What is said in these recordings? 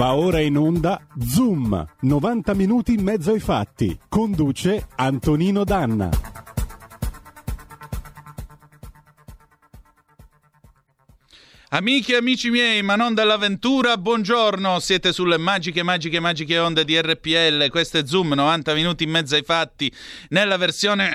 Va ora in onda Zoom, 90 minuti in mezzo ai fatti. Conduce Antonino Danna. Amiche e amici miei, ma non dell'avventura, buongiorno, siete sulle magiche, magiche, magiche onde di RPL, questo è Zoom, 90 minuti in mezzo ai fatti, nella versione,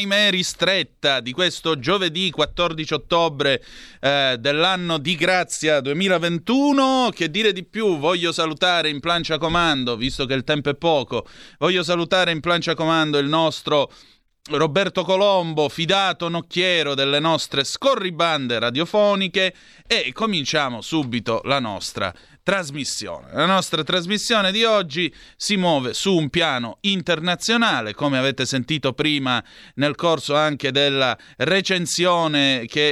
ahimè, ristretta di questo giovedì 14 ottobre eh, dell'anno di grazia 2021, che dire di più, voglio salutare in plancia comando, visto che il tempo è poco, voglio salutare in plancia comando il nostro... Roberto Colombo, fidato nocchiero delle nostre scorribande radiofoniche. E cominciamo subito la nostra trasmissione. La nostra trasmissione di oggi si muove su un piano internazionale, come avete sentito prima nel corso anche della recensione che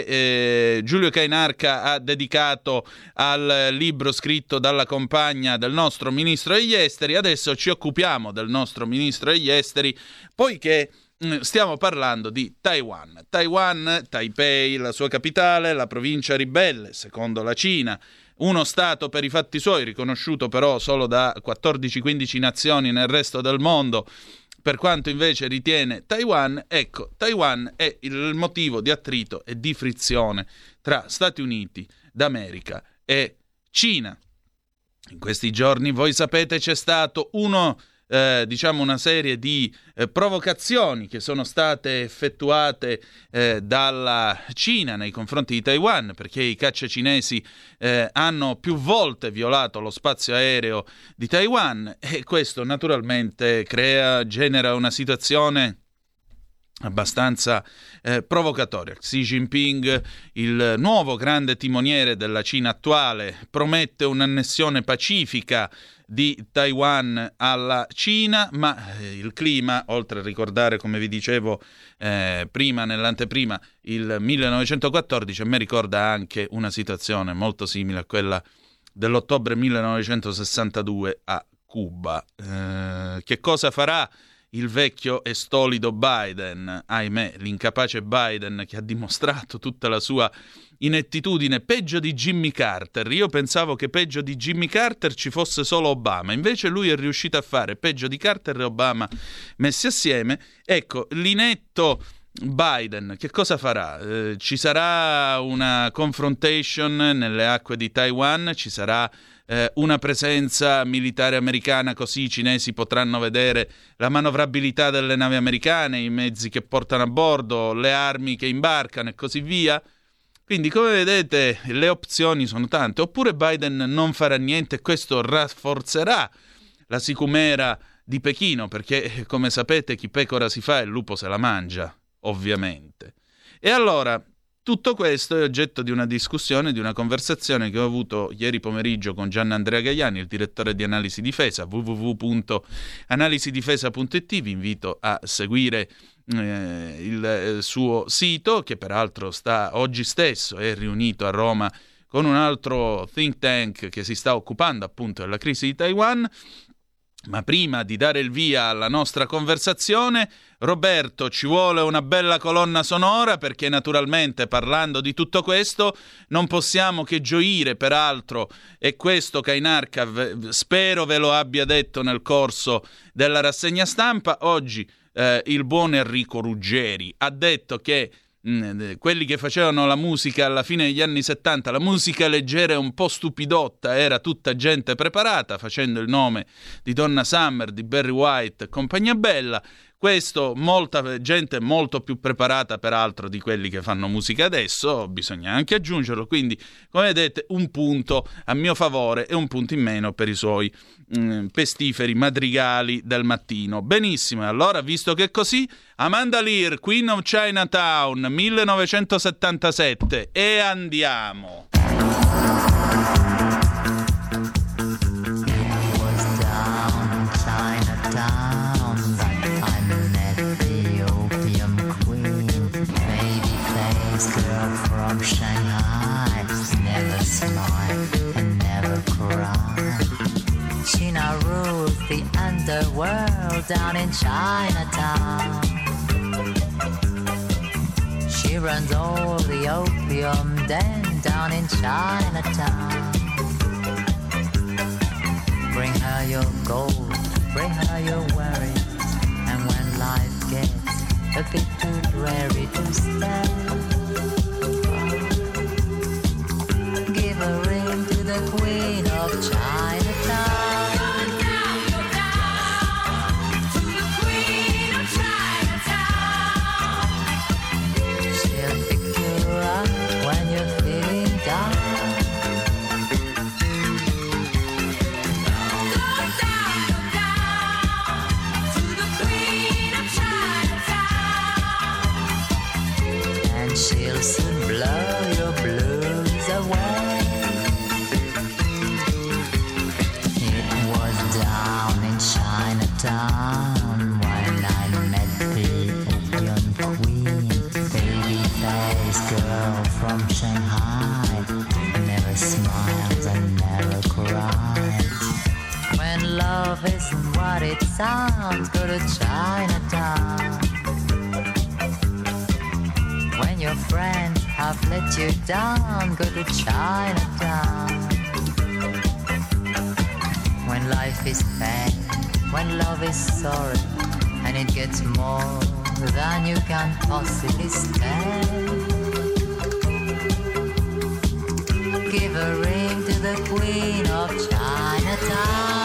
eh, Giulio Cainarca ha dedicato al libro scritto dalla compagna del nostro ministro degli esteri. Adesso ci occupiamo del nostro ministro degli esteri, poiché Mm, stiamo parlando di Taiwan. Taiwan, Taipei, la sua capitale, la provincia ribelle, secondo la Cina, uno Stato per i fatti suoi, riconosciuto però solo da 14-15 nazioni nel resto del mondo, per quanto invece ritiene Taiwan, ecco, Taiwan è il motivo di attrito e di frizione tra Stati Uniti d'America e Cina. In questi giorni, voi sapete, c'è stato uno eh, diciamo una serie di eh, provocazioni che sono state effettuate eh, dalla Cina nei confronti di Taiwan perché i caccia cinesi eh, hanno più volte violato lo spazio aereo di Taiwan e questo naturalmente crea, genera una situazione abbastanza eh, provocatoria. Xi Jinping, il nuovo grande timoniere della Cina attuale, promette un'annessione pacifica di Taiwan alla Cina, ma eh, il clima, oltre a ricordare, come vi dicevo eh, prima nell'anteprima, il 1914, a me ricorda anche una situazione molto simile a quella dell'ottobre 1962 a Cuba. Eh, che cosa farà? Il vecchio e stolido Biden, ahimè, l'incapace Biden che ha dimostrato tutta la sua inettitudine, peggio di Jimmy Carter. Io pensavo che peggio di Jimmy Carter ci fosse solo Obama, invece lui è riuscito a fare peggio di Carter e Obama messi assieme. Ecco, l'inetto Biden che cosa farà? Eh, ci sarà una confrontation nelle acque di Taiwan, ci sarà eh, una presenza militare americana così i cinesi potranno vedere la manovrabilità delle navi americane, i mezzi che portano a bordo, le armi che imbarcano e così via. Quindi, come vedete, le opzioni sono tante. Oppure Biden non farà niente e questo rafforzerà la sicumera di Pechino, perché, come sapete, chi pecora si fa e il lupo se la mangia, ovviamente. E allora, tutto questo è oggetto di una discussione, di una conversazione che ho avuto ieri pomeriggio con Gian Andrea Gaiani, il direttore di Analisi Difesa, www.analisidifesa.it. Vi invito a seguire eh, il eh, suo sito, che peraltro sta oggi stesso, è riunito a Roma con un altro think tank che si sta occupando appunto della crisi di Taiwan. Ma prima di dare il via alla nostra conversazione, Roberto, ci vuole una bella colonna sonora perché naturalmente parlando di tutto questo non possiamo che gioire, peraltro, e questo Kainarka spero ve lo abbia detto nel corso della rassegna stampa, oggi eh, il buon Enrico Ruggeri ha detto che quelli che facevano la musica alla fine degli anni 70, la musica leggera e un po' stupidotta, era tutta gente preparata, facendo il nome di Donna Summer, di Barry White compagnia bella. Questo molta gente molto più preparata peraltro di quelli che fanno musica adesso, bisogna anche aggiungerlo, quindi come vedete un punto a mio favore e un punto in meno per i suoi mm, pestiferi madrigali del mattino. Benissimo, allora visto che è così, Amanda Lear, Queen of Chinatown 1977 e andiamo. The world down in Chinatown. She runs all the opium den down in Chinatown. Bring her your gold, bring her your worries. And when life gets a bit too dreary to stand, give a ring to the Queen of Chinatown. What it sounds, go to Chinatown. When your friends have let you down, go to Chinatown. When life is pain, when love is sorry, and it gets more than you can possibly stand. Give a ring to the Queen of Chinatown.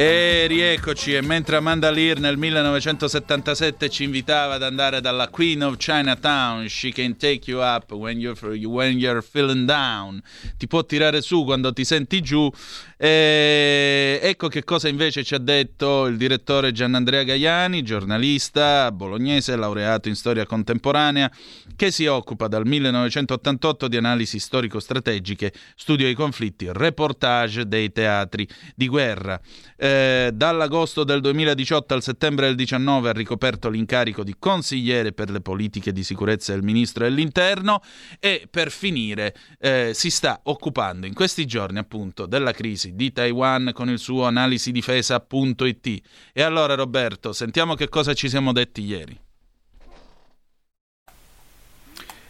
E rieccoci, e mentre Amanda Lear nel 1977 ci invitava ad andare dalla Queen of Chinatown, She can take you up when you're, when you're feeling down, ti può tirare su quando ti senti giù. E ecco che cosa invece ci ha detto il direttore Gianandrea Gaiani, giornalista bolognese, laureato in storia contemporanea, che si occupa dal 1988 di analisi storico-strategiche, studio dei conflitti, reportage dei teatri di guerra. Eh, dall'agosto del 2018 al settembre del 19 ha ricoperto l'incarico di consigliere per le politiche di sicurezza del ministro dell'interno e per finire eh, si sta occupando in questi giorni appunto della crisi di Taiwan con il suo analisidifesa.it. E allora Roberto, sentiamo che cosa ci siamo detti ieri.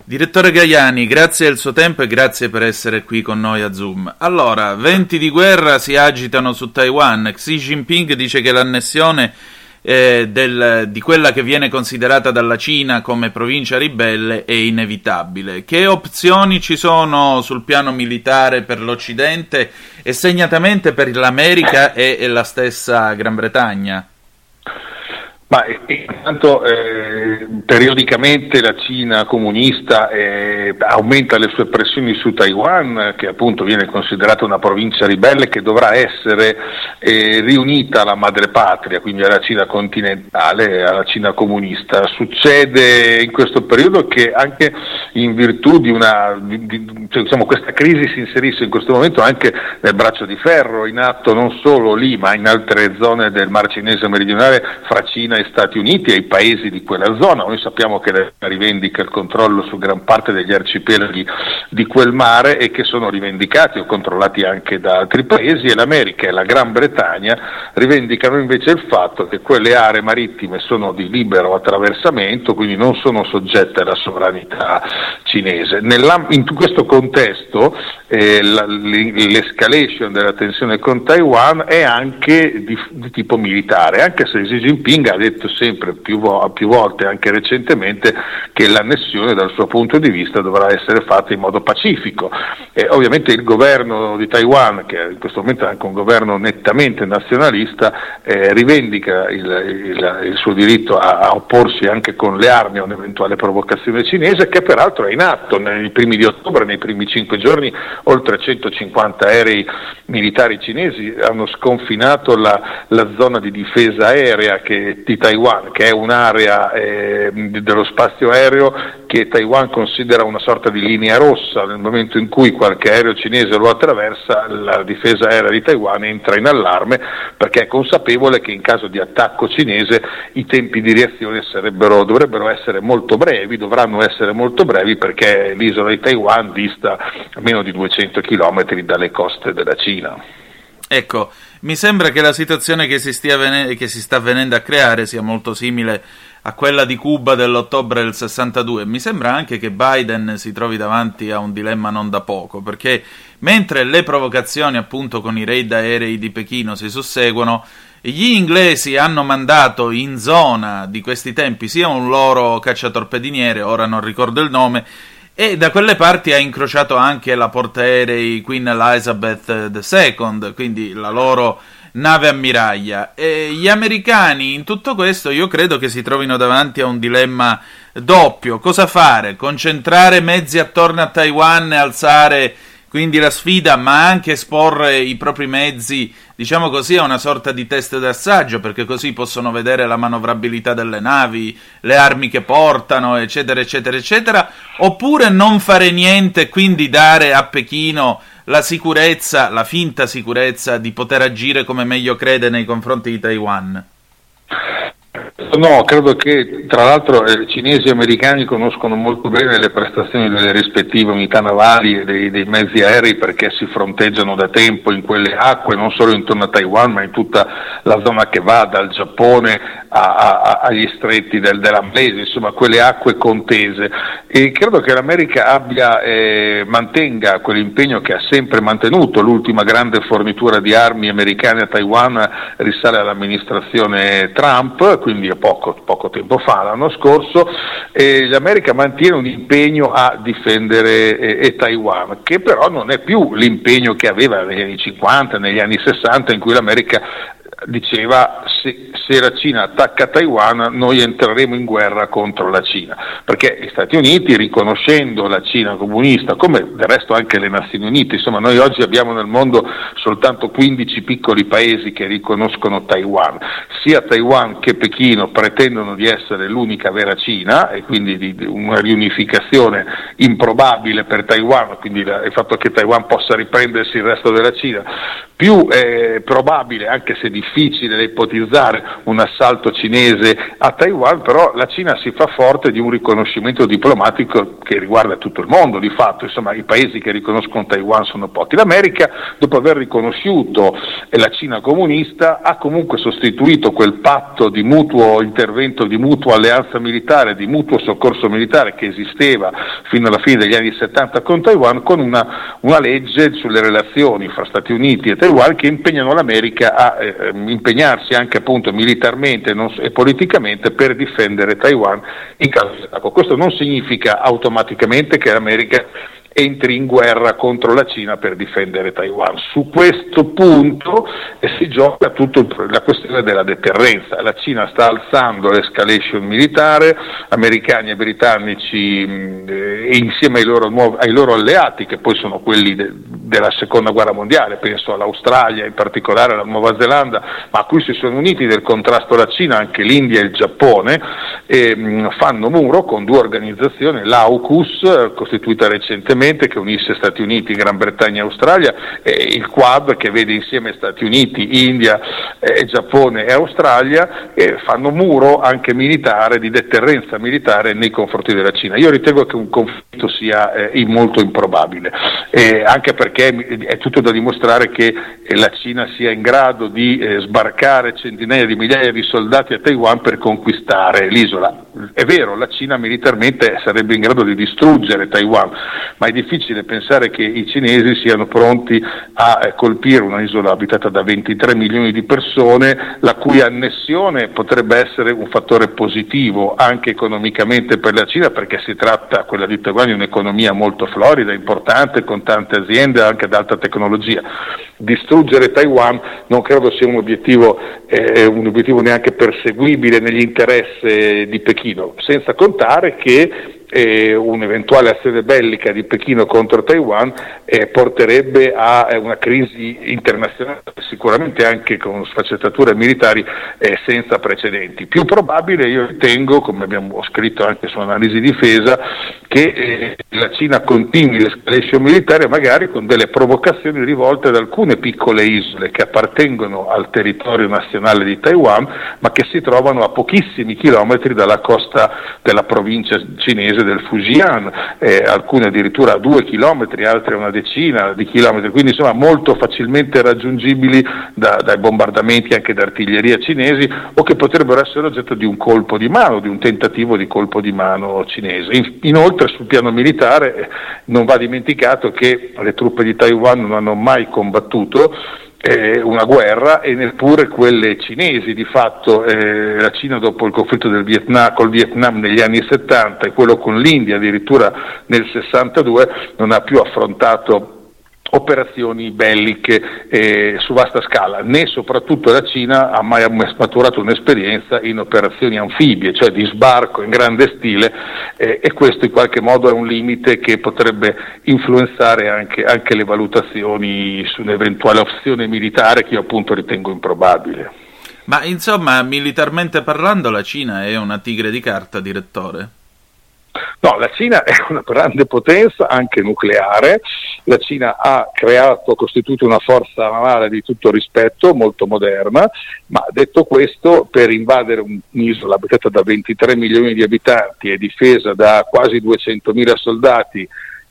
Direttore Gaiani, grazie del suo tempo e grazie per essere qui con noi a Zoom. Allora, venti di guerra si agitano su Taiwan. Xi Jinping dice che l'annessione eh, del, di quella che viene considerata dalla Cina come provincia ribelle è inevitabile. Che opzioni ci sono sul piano militare per l'Occidente e segnatamente per l'America e, e la stessa Gran Bretagna? Ma intanto eh, periodicamente la Cina comunista eh, aumenta le sue pressioni su Taiwan, che appunto viene considerata una provincia ribelle che dovrà essere eh, riunita alla madrepatria, quindi alla Cina continentale, alla Cina comunista. Succede in questo periodo che anche in virtù di una, di, di, cioè, diciamo, questa crisi si inserisce in questo momento anche nel braccio di ferro in atto non solo lì, ma in altre zone del Mar Cinese meridionale fra Cina e Stati Uniti e i paesi di quella zona. Noi sappiamo che la rivendica il controllo su gran parte degli arcipelaghi di quel mare e che sono rivendicati o controllati anche da altri paesi e l'America e la Gran Bretagna rivendicano invece il fatto che quelle aree marittime sono di libero attraversamento, quindi non sono soggette alla sovranità cinese. In questo contesto eh, la, l'escalation della tensione con Taiwan è anche di, di, tipo militare, anche se Xi Jinping ha detto sempre più, più volte, anche recentemente, che l'annessione dal suo punto di vista dovrà essere fatta in modo Pacifico. Eh, ovviamente il governo di Taiwan, che in questo momento è anche un governo nettamente nazionalista, eh, rivendica il, il, il, suo diritto a, a, opporsi anche con le armi a un'eventuale provocazione cinese, che peraltro è in atto. Nei primi di ottobre, nei primi cinque giorni, oltre 150 aerei militari cinesi hanno sconfinato la, la zona di difesa aerea che, di Taiwan, che è un'area eh, dello spazio aereo che Taiwan considera una sorta di linea rossa. Nel momento in cui qualche aereo cinese lo attraversa, la difesa aerea di Taiwan entra in allarme perché è consapevole che in caso di attacco cinese i tempi di reazione dovrebbero essere molto brevi, dovranno essere molto brevi perché l'isola di Taiwan dista a meno di 200 km dalle coste della Cina. Ecco, mi sembra che la situazione che si, ven- che si, sta venendo a creare sia molto simile a quella di Cuba dell'ottobre del 62. Mi sembra anche che Biden si trovi davanti a un dilemma non da poco, perché mentre le provocazioni appunto con i raid aerei di Pechino si susseguono, gli inglesi hanno mandato in zona di questi tempi sia un loro cacciatorpediniere, ora non ricordo il nome, e da quelle parti ha incrociato anche la portaerei Queen Elizabeth II, quindi la loro nave ammiraglia. E gli americani in tutto questo io credo che si trovino davanti a un dilemma doppio. Cosa fare? Concentrare mezzi attorno a Taiwan e alzare quindi la sfida, ma anche esporre i propri mezzi, diciamo così, a una sorta di test d'assaggio, perché così possono vedere la manovrabilità delle navi, le armi che portano, eccetera, eccetera, eccetera, oppure non fare niente e quindi dare a Pechino la sicurezza, la finta sicurezza di poter agire come meglio crede nei confronti di Taiwan. No, credo che tra l'altro eh, cinesi e americani conoscono molto bene le prestazioni delle rispettive unità navali e dei, dei, mezzi aerei perché si fronteggiano da tempo in quelle acque, non solo intorno a Taiwan, ma in tutta la zona che va dal Giappone a, a, agli stretti del, dell'Amlese, insomma quelle acque contese. E credo che l'America abbia, eh, mantenga quell'impegno che ha sempre mantenuto. L'ultima grande fornitura di armi americane a Taiwan risale all'amministrazione Trump, quindi poco, poco tempo fa, l'anno scorso, e l'America mantiene un impegno a difendere eh, Taiwan, che però non è più l'impegno che aveva negli anni 50, negli anni 60, in cui l'America diceva se, se, la Cina attacca Taiwan noi entreremo in guerra contro la Cina, perché gli Stati Uniti riconoscendo la Cina comunista, come del resto anche le Nazioni Unite, insomma noi oggi abbiamo nel mondo soltanto 15 piccoli paesi che riconoscono Taiwan, sia Taiwan che Pechino pretendono di essere l'unica vera Cina e quindi di, una riunificazione improbabile per Taiwan, quindi il fatto che Taiwan possa riprendersi il resto della Cina, più eh, probabile, anche se difficile da ipotizzare, un assalto cinese a Taiwan, però la Cina si fa forte di un riconoscimento diplomatico che riguarda tutto il mondo, di fatto, insomma i paesi che riconoscono Taiwan sono pochi. L'America, dopo aver riconosciuto la Cina comunista, ha comunque sostituito quel patto di mutuo intervento, di mutua alleanza militare, di mutuo soccorso militare che esisteva fino alla fine degli anni 70 con Taiwan, con una, una legge sulle relazioni fra Stati Uniti e Taiwan che impegnano l'America a eh, impegnarsi anche appunto militarmente e politicamente per difendere Taiwan in caso di attacco. Questo non significa automaticamente che l'America entri in guerra contro la Cina per difendere Taiwan. Su questo punto eh, si gioca tutta la questione della deterrenza. La Cina sta alzando l'escalation militare, americani e britannici mh, eh, insieme ai loro, nuovi, ai loro, alleati, che poi sono quelli de, della seconda guerra mondiale, penso all'Australia, in particolare alla Nuova Zelanda, ma a cui si sono uniti nel contrasto alla Cina anche l'India e il Giappone, e, mh, fanno muro con due organizzazioni, l'AUKUS, eh, costituita recentemente, continente che unisce Stati Uniti, Gran Bretagna e Australia, e il Quad che vede insieme Stati Uniti, India, eh, Giappone e Australia e fanno muro anche militare, di deterrenza militare nei confronti della Cina. Io ritengo che un conflitto sia eh, molto improbabile, eh, anche perché è tutto da dimostrare che eh, la Cina sia in grado di eh, sbarcare centinaia di migliaia di soldati a Taiwan per conquistare l'isola. È vero, la Cina militarmente sarebbe in grado di distruggere Taiwan, ma è difficile pensare che i cinesi siano pronti a eh, colpire un'isola abitata da 23 milioni di persone, la cui annessione potrebbe essere un fattore positivo anche economicamente per la Cina, perché si tratta, quella di Taiwan, di un'economia molto florida, importante, con tante aziende anche ad alta tecnologia. Distruggere Taiwan non credo sia un obiettivo, eh, un obiettivo neanche perseguibile negli interessi di Pechino, senza contare che eh, un'eventuale azione bellica di Pechino contro Taiwan eh, porterebbe a eh, una crisi internazionale, sicuramente anche con sfaccettature militari eh, senza precedenti. Più probabile, io ritengo, come abbiamo scritto anche su Analisi Difesa, che eh, la Cina continui l'escalation militare magari con delle provocazioni rivolte ad alcune piccole isole che appartengono al territorio nazionale di Taiwan, ma che si trovano a pochissimi chilometri dalla costa della provincia cinese paese del Fujian, eh, alcune addirittura a due chilometri, altre a una decina di chilometri, quindi insomma molto facilmente raggiungibili da, dai bombardamenti anche d'artiglieria cinesi o che potrebbero essere oggetto di un colpo di mano, di un tentativo di colpo di mano cinese. In, inoltre sul piano militare eh, non va dimenticato che le truppe di Taiwan non hanno mai combattuto eh, una guerra e neppure quelle cinesi. Di fatto eh, la Cina dopo il conflitto del Vietnam, col Vietnam negli anni 70 e quello con l'India addirittura nel 62 non ha più affrontato operazioni belliche eh, su vasta scala, né soprattutto la Cina ha mai maturato un'esperienza in operazioni anfibie, cioè di sbarco in grande stile eh, e questo in qualche modo è un limite che potrebbe influenzare anche, anche le valutazioni su un'eventuale opzione militare che io appunto ritengo improbabile. Ma insomma, militarmente parlando, la Cina è una tigre di carta, direttore? No, la Cina è una grande potenza anche nucleare, la Cina ha creato, costituito una forza navale di tutto rispetto, molto moderna, ma detto questo, per invadere un'isola abitata da 23 milioni di abitanti e difesa da quasi 200.000 soldati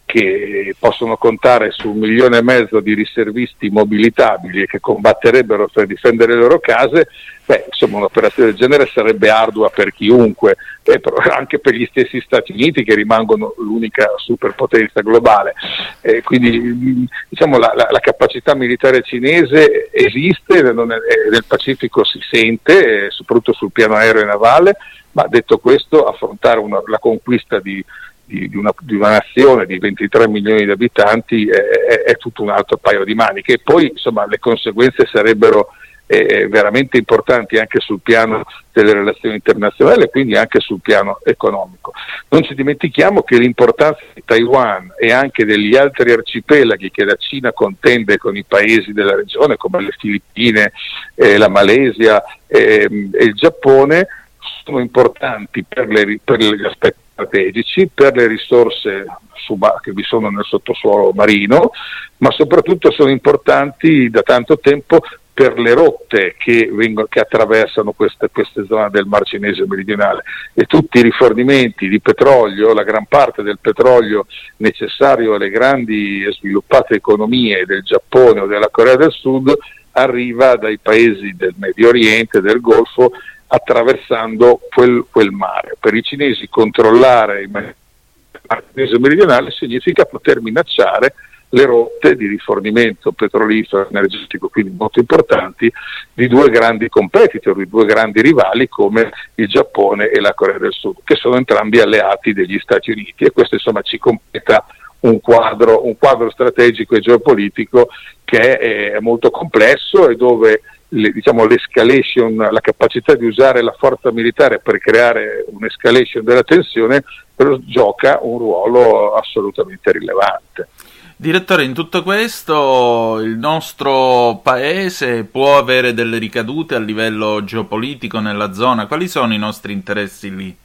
che possono contare su un milione e mezzo di riservisti mobilitabili e che combatterebbero per difendere le loro case, beh, insomma un'operazione del genere sarebbe ardua per chiunque, eh, anche per gli stessi Stati Uniti che rimangono l'unica superpotenza globale. Eh, quindi diciamo, la, la, la, capacità militare cinese esiste, nel Pacifico si sente, eh, soprattutto sul piano aereo e navale, ma detto questo affrontare una, la conquista di di, di, una, di, una, nazione di 23 milioni di abitanti è, è, è, tutto un altro paio di maniche e poi insomma, le conseguenze sarebbero eh, veramente importanti anche sul piano delle relazioni internazionali e quindi anche sul piano economico. Non ci dimentichiamo che l'importanza di Taiwan e anche degli altri arcipelaghi che la Cina contende con i paesi della regione come le Filippine, eh, la Malesia eh, e il Giappone sono importanti per, le, per gli aspetti strategici per le risorse che vi sono nel sottosuolo marino, ma soprattutto sono importanti da tanto tempo per le rotte che, vengono, che attraversano queste, queste, zone del Mar Cinese meridionale e tutti i rifornimenti di petrolio, la gran parte del petrolio necessario alle grandi e sviluppate economie del Giappone o della Corea del Sud arriva dai paesi del Medio Oriente, del Golfo attraversando quel, quel mare. Per i cinesi controllare il mar cinese meridionale significa poter minacciare le rotte di rifornimento petrolifero energetico, quindi molto importanti, di due grandi competitor, di due grandi rivali come il Giappone e la Corea del Sud, che sono entrambi alleati degli Stati Uniti e questo insomma ci completa un quadro, un quadro strategico e geopolitico che è molto complesso e dove le, diciamo, l'escalation, la capacità di usare la forza militare per creare un'escalation della tensione, gioca un ruolo assolutamente rilevante. Direttore, in tutto questo il nostro paese può avere delle ricadute a livello geopolitico nella zona? Quali sono i nostri interessi lì?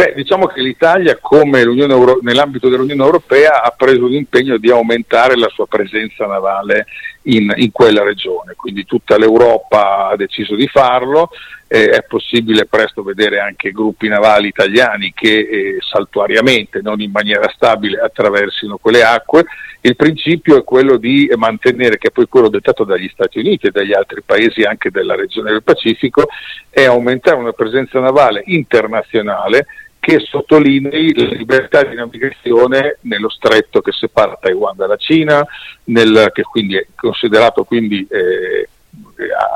Beh, diciamo che l'Italia, come Euro- nell'ambito dell'Unione Europea, ha preso l'impegno di aumentare la sua presenza navale in, in quella regione, quindi tutta l'Europa ha deciso di farlo eh, è possibile presto vedere anche gruppi navali italiani che eh, saltuariamente, non in maniera stabile, attraversino quelle acque. Il principio è quello di mantenere, che è poi quello dettato dagli Stati Uniti e dagli altri paesi anche della regione del Pacifico, è aumentare una presenza navale internazionale che sottolinei la libertà di navigazione nello stretto che separa Taiwan dalla Cina, nel, che quindi è considerato quindi, eh,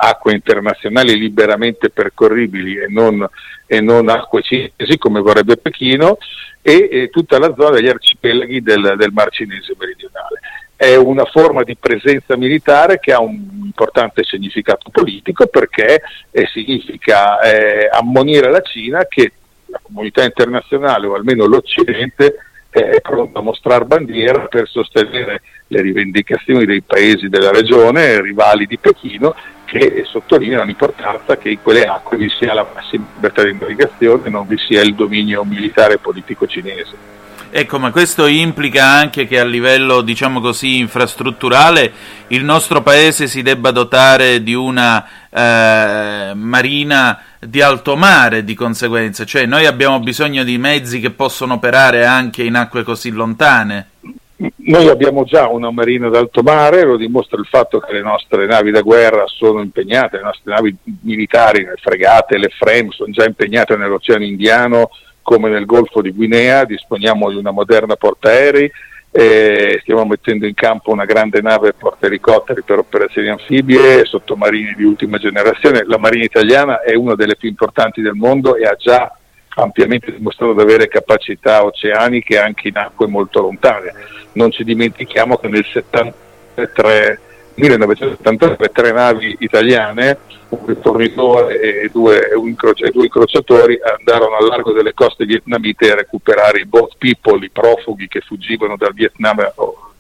acque internazionali liberamente percorribili e non, e non, acque cinesi come vorrebbe Pechino e, e tutta la zona degli arcipelaghi del, del Mar Cinese meridionale. È una forma di presenza militare che ha un importante significato politico perché eh, significa eh, ammonire la Cina che la comunità internazionale o almeno l'Occidente è pronto a mostrare bandiera per sostenere le rivendicazioni dei paesi della regione, rivali di Pechino, che sottolineano l'importanza che in quelle acque vi sia la massima libertà di navigazione e non vi sia il dominio militare e politico cinese. Ecco, ma questo implica anche che a livello, diciamo così, infrastrutturale il nostro paese si debba dotare di una eh, marina di alto mare di conseguenza, cioè noi abbiamo bisogno di mezzi che possono operare anche in acque così lontane. Noi abbiamo già una marina d'alto mare, lo dimostra il fatto che le nostre navi da guerra sono impegnate, le nostre navi militari, le fregate, le frame, sono già impegnate nell'Oceano Indiano come nel Golfo di Guinea, disponiamo di una moderna portaerei, eh, stiamo mettendo in campo una grande nave portaelicotteri per operazioni anfibie, sottomarini di ultima generazione. La Marina italiana è una delle più importanti del mondo e ha già ampiamente dimostrato di avere capacità oceaniche anche in acque molto lontane. Non ci dimentichiamo che nel 73 1973 tre navi italiane, un rifornitore e due, incroci- due, incrociatori andarono al largo delle coste vietnamite a recuperare i boat people, i profughi che fuggivano dal Vietnam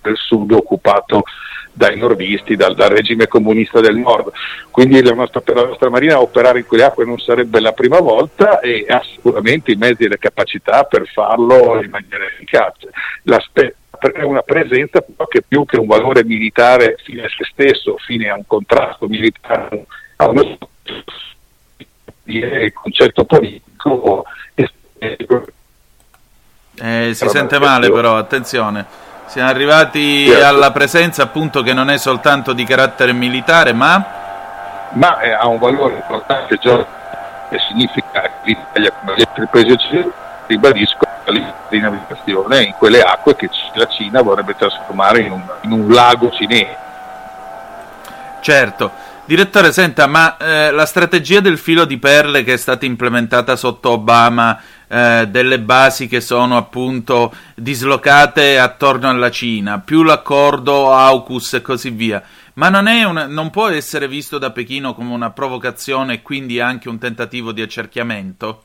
del sud occupato dai nordisti, dal, dal, regime comunista del nord. Quindi la nostra, per la nostra marina operare in quelle acque non sarebbe la prima volta e ha sicuramente i mezzi e le capacità per farlo in maniera efficace. L'aspetto è una presenza che più che un valore militare fine a se stesso, fine a un contrasto militare, a uno il concetto politico. Eh, si sente male però, attenzione. Siamo arrivati certo. alla presenza appunto che non è soltanto di carattere militare, ma... Ma eh, ha un valore importante, già, che significa che l'Italia come gli altri paesi occidentali, ribadisco, di navigazione in quelle acque che la Cina vorrebbe trasformare in un, in un lago cinese. Certo. Direttore, senta, ma eh, la strategia del filo di perle che è stata implementata sotto Obama, eh, delle basi che sono appunto dislocate attorno alla Cina, più l'accordo AUKUS e così via, ma non, una, non può essere visto da Pechino come una provocazione e quindi anche un tentativo di accerchiamento?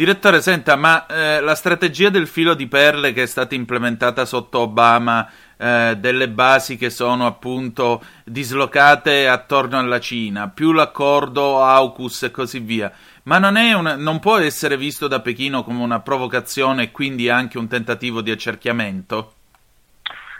Direttore, senta, ma eh, la strategia del filo di perle che è stata implementata sotto Obama, eh, delle basi che sono appunto dislocate attorno alla Cina, più l'accordo AUKUS e così via, ma non, una, non può essere visto da Pechino come una provocazione e quindi anche un tentativo di accerchiamento?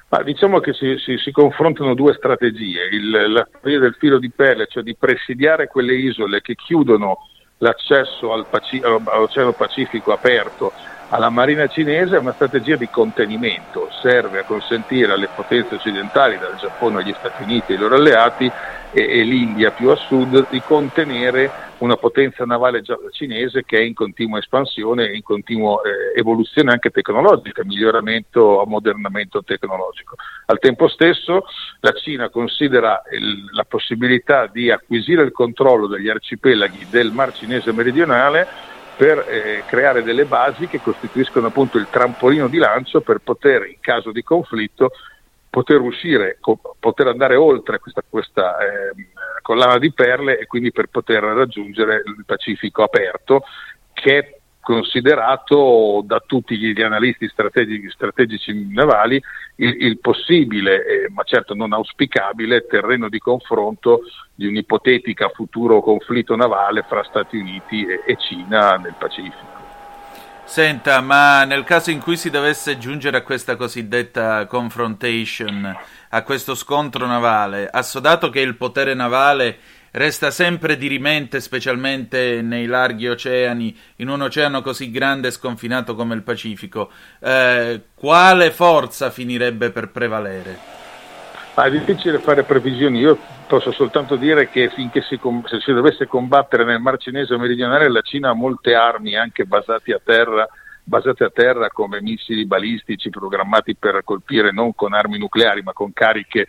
Ma diciamo che si, si, si, confrontano due strategie, Il, la strategia del filo di perle, cioè di presidiare quelle isole che chiudono l'accesso al Paci- all'Oceano Pacifico aperto alla Marina cinese è una strategia di contenimento, serve a consentire alle potenze occidentali, dal Giappone agli Stati Uniti e ai loro alleati e, e l'India più a sud, di contenere una potenza navale cinese che è in continua espansione in continua eh, evoluzione anche tecnologica, miglioramento, ammodernamento tecnologico. Al tempo stesso la Cina considera il, la possibilità di acquisire il controllo degli arcipelaghi del Mar Cinese meridionale per eh, creare delle basi che costituiscono appunto il trampolino di lancio per poter in caso di conflitto poter uscire, co- poter andare oltre questa, questa eh, collana di perle e quindi per poter raggiungere il Pacifico aperto che è considerato da tutti gli analisti strategici, strategici navali il, il possibile, eh, ma certo non auspicabile, terreno di confronto di un ipotetica futuro conflitto navale fra Stati Uniti e, e Cina nel Pacifico. Senta, ma nel caso in cui si dovesse giungere a questa cosiddetta confrontation, a questo scontro navale, assodato che il potere navale resta sempre dirimente, specialmente nei larghi oceani, in un oceano così grande e sconfinato come il Pacifico, eh, quale forza finirebbe per prevalere? Ah, è difficile fare previsioni, io posso soltanto dire che finché si, se si dovesse combattere nel Mar Cinese meridionale la Cina ha molte armi anche basate a terra basate a terra come missili balistici programmati per colpire non con armi nucleari ma con cariche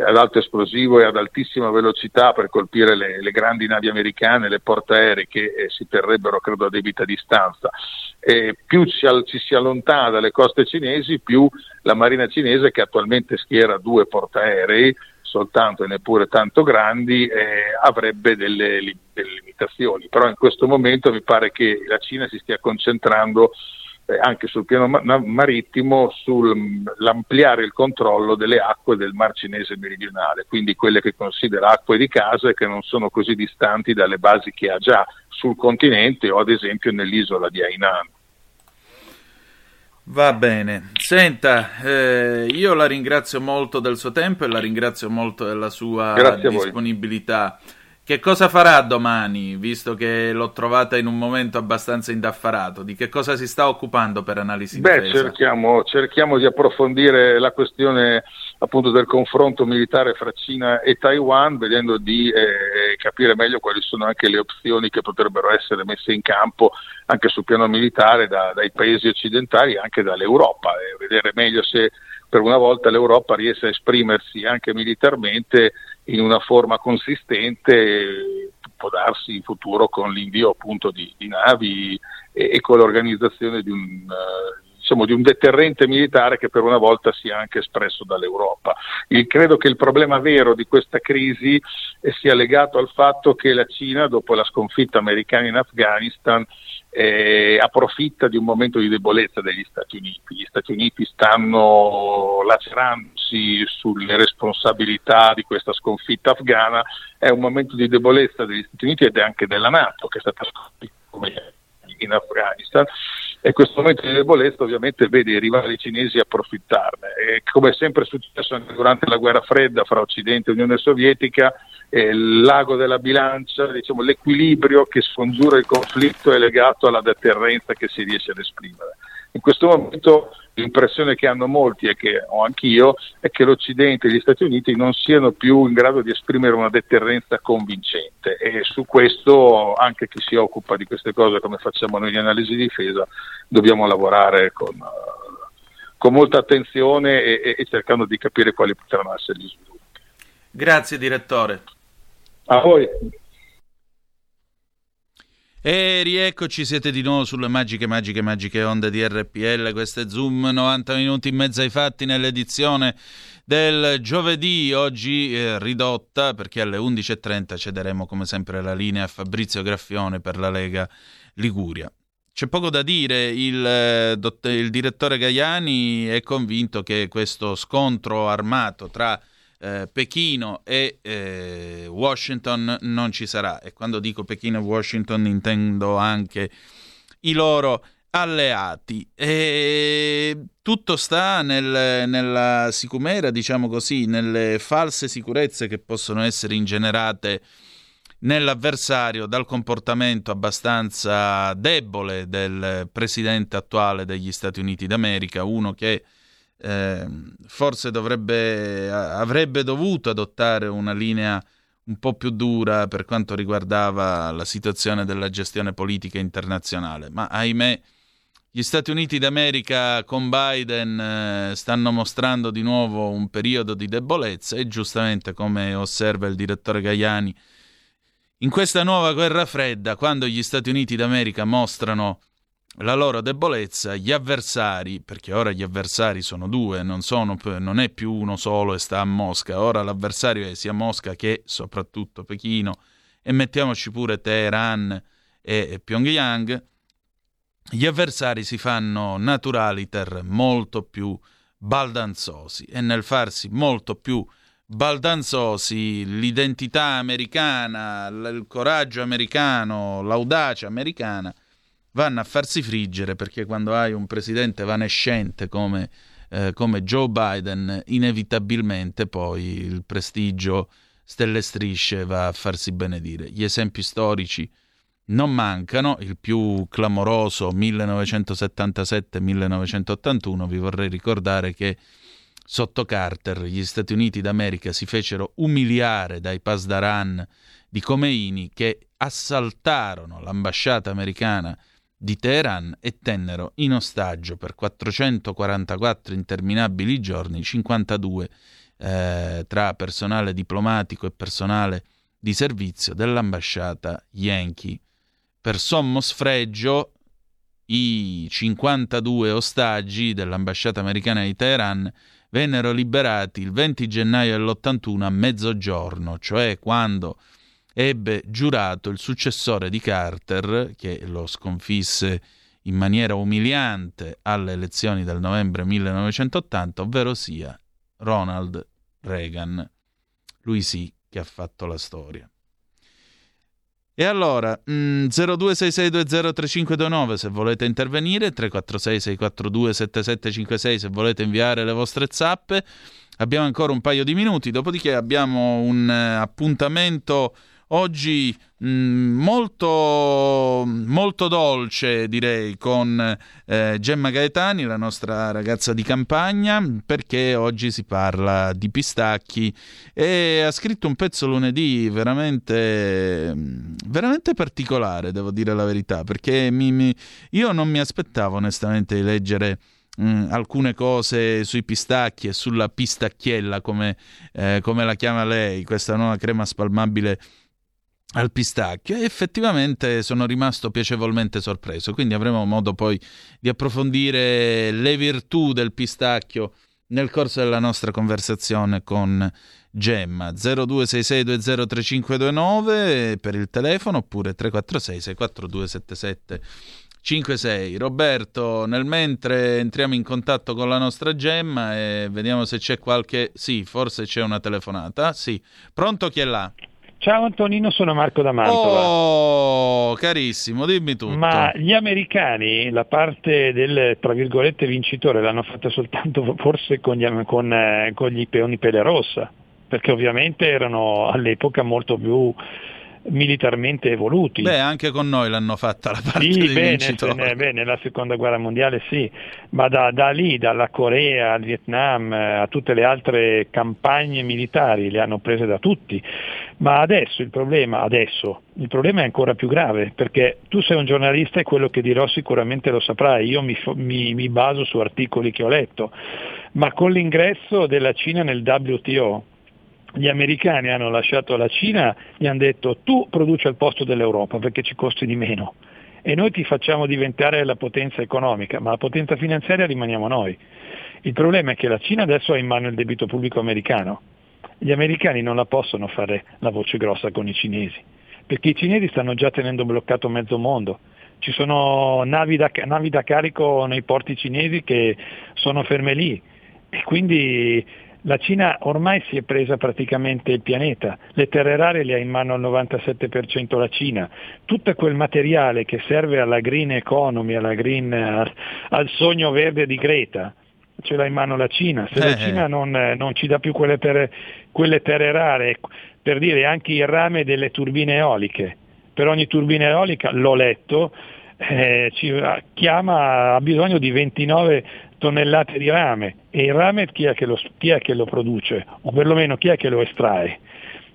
ad alto esplosivo e ad altissima velocità per colpire le, le grandi navi americane, le portaerei che eh, si terrebbero credo a debita distanza. E più ci, ci, si allontana dalle coste cinesi, più la marina cinese che attualmente schiera due portaerei soltanto e neppure tanto grandi, eh, avrebbe delle, delle, limitazioni. Però in questo momento mi pare che la Cina si stia concentrando eh, anche sul piano ma- marittimo sull'ampliare il controllo delle acque del Mar Cinese meridionale, quindi quelle che considera acque di casa e che non sono così distanti dalle basi che ha già sul continente o ad esempio nell'isola di Hainan. Va bene, senta, eh, io la ringrazio molto del suo tempo e la ringrazio molto della sua disponibilità. Che cosa farà domani, visto che l'ho trovata in un momento abbastanza indaffarato? Di che cosa si sta occupando per analisi Beh, difesa? cerchiamo, cerchiamo di approfondire la questione appunto del confronto militare fra Cina e Taiwan, vedendo di eh, capire meglio quali sono anche le opzioni che potrebbero essere messe in campo anche sul piano militare da, dai paesi occidentali e anche dall'Europa, e vedere meglio se per una volta l'Europa riesce a esprimersi anche militarmente in una forma consistente, può darsi in futuro con l'invio appunto di, di navi e, e, con l'organizzazione di un, uh, diciamo, di un deterrente militare che per una volta sia anche espresso dall'Europa. Il, credo che il problema vero di questa crisi sia legato al fatto che la Cina, dopo la sconfitta americana in Afghanistan, eh, approfitta di un momento di debolezza degli Stati Uniti. Gli Stati Uniti stanno lacerandosi sulle responsabilità di questa sconfitta afghana, è un momento di debolezza degli Stati Uniti ed anche della Nato che è stata sconfitta in Afghanistan e questo momento di debolezza ovviamente vede i rivali cinesi approfittarne. E come è sempre successo anche durante la guerra fredda fra Occidente e Unione Sovietica, eh, lago della bilancia, diciamo, l'equilibrio che scongiura il conflitto è legato alla deterrenza che si riesce ad esprimere. In questo momento l'impressione che hanno molti e che ho anch'io è che l'Occidente e gli Stati Uniti non siano più in grado di esprimere una deterrenza convincente e su questo anche chi si occupa di queste cose come facciamo noi di analisi di difesa dobbiamo lavorare con, con molta attenzione e, e, cercando di capire quali potranno essere gli sviluppi. Grazie direttore. A voi. E rieccoci, siete di nuovo sulle magiche, magiche, magiche onde di RPL. Questo è Zoom, 90 minuti in mezzo ai fatti nell'edizione del giovedì, oggi eh, ridotta perché alle 11.30 cederemo come sempre la linea a Fabrizio Graffione per la Lega Liguria. C'è poco da dire, il, eh, il direttore Gaiani è convinto che questo scontro armato tra eh, Pechino e eh, Washington non ci sarà. E quando dico Pechino e Washington intendo anche i loro alleati. E tutto sta nel, nella sicumera, diciamo così, nelle false sicurezze che possono essere ingenerate nell'avversario dal comportamento abbastanza debole del presidente attuale degli Stati Uniti d'America, uno che eh, forse dovrebbe, avrebbe dovuto adottare una linea un po' più dura per quanto riguardava la situazione della gestione politica internazionale, ma ahimè gli Stati Uniti d'America con Biden eh, stanno mostrando di nuovo un periodo di debolezza e giustamente, come osserva il direttore Gaiani, in questa nuova guerra fredda, quando gli Stati Uniti d'America mostrano la loro debolezza, gli avversari, perché ora gli avversari sono due, non, sono, non è più uno solo e sta a Mosca, ora l'avversario è sia Mosca che soprattutto Pechino. E mettiamoci pure Teheran e Pyongyang, gli avversari si fanno naturaliter molto più baldanzosi e nel farsi molto più baldanzosi l'identità americana, il coraggio americano, l'audacia americana vanno a farsi friggere perché quando hai un presidente vanescente come, eh, come Joe Biden inevitabilmente poi il prestigio stelle strisce va a farsi benedire. Gli esempi storici non mancano, il più clamoroso 1977-1981, vi vorrei ricordare che sotto Carter gli Stati Uniti d'America si fecero umiliare dai Pasdaran di Khomeini che assaltarono l'ambasciata americana di Teheran e tennero in ostaggio per 444 interminabili giorni 52 eh, tra personale diplomatico e personale di servizio dell'ambasciata Yankee. Per sommo sfregio i 52 ostaggi dell'ambasciata americana di Teheran vennero liberati il 20 gennaio dell'81 a mezzogiorno, cioè quando ebbe giurato il successore di Carter, che lo sconfisse in maniera umiliante alle elezioni del novembre 1980, ovvero sia Ronald Reagan. Lui sì che ha fatto la storia. E allora, mm, 0266203529 se volete intervenire, 346 642 7756 se volete inviare le vostre zappe. Abbiamo ancora un paio di minuti, dopodiché abbiamo un uh, appuntamento oggi mh, mm, molto, molto dolce, direi, con eh, Gemma Gaetani, la nostra ragazza di campagna, perché oggi si parla di pistacchi. E ha scritto un pezzo lunedì veramente, veramente particolare, devo dire la verità, perché mi, mi, io non mi aspettavo onestamente di leggere... Mm, alcune cose sui pistacchi e sulla pistacchiella, come, eh, come la chiama lei, questa nuova crema spalmabile al pistacchio e effettivamente sono rimasto piacevolmente sorpreso. Quindi avremo modo poi di approfondire le virtù del pistacchio nel corso della nostra conversazione con Gemma 0266203529 per il telefono oppure 346 642 7756 Roberto, nel mentre entriamo in contatto con la nostra Gemma e vediamo se c'è qualche... Sì, forse c'è una telefonata. Sì, pronto chi è là? Ciao Antonino, sono Marco da Mantova. Oh, carissimo, dimmi tutto. Ma gli americani la parte del, tra virgolette, vincitore l'hanno fatta soltanto forse con gli, con, eh, con gli peoni pelle rossa, perché ovviamente erano all'epoca molto più militarmente evoluti. Beh, anche con noi l'hanno fatta la parte sì, dei bene, vincitori. Bene, bene, la seconda guerra mondiale sì, ma da, da, lì, dalla Corea al Vietnam eh, a tutte le altre campagne militari le hanno prese da tutti. Ma adesso il problema, adesso, il problema è ancora più grave, perché tu sei un giornalista e quello che dirò sicuramente lo saprai, io mi, mi, mi baso su articoli che ho letto, ma con l'ingresso della Cina nel WTO, gli americani hanno lasciato la Cina, gli hanno detto tu produci al posto dell'Europa perché ci costi di meno e noi ti facciamo diventare la potenza economica, ma la potenza finanziaria rimaniamo noi. Il problema è che la Cina adesso ha in mano il debito pubblico americano. Gli americani non la possono fare la voce grossa con i cinesi, perché i cinesi stanno già tenendo bloccato mezzo mondo. Ci sono navi da, navi da carico nei porti cinesi che sono ferme lì e quindi la Cina ormai si è presa praticamente il pianeta, le terre rare le ha in mano al 97% la Cina, tutto quel materiale che serve alla green economy, green, al, al, sogno verde di Greta, ce l'ha in mano la Cina, se eh. la Cina non, non, ci dà più quelle terre, quelle terre rare, per dire anche il rame delle turbine eoliche, per ogni turbina eolica, l'ho letto, eh, ci chiama, ha bisogno di 29 tonnellate di rame e il rame chi è, lo, chi è che lo, produce o perlomeno chi è che lo estrae?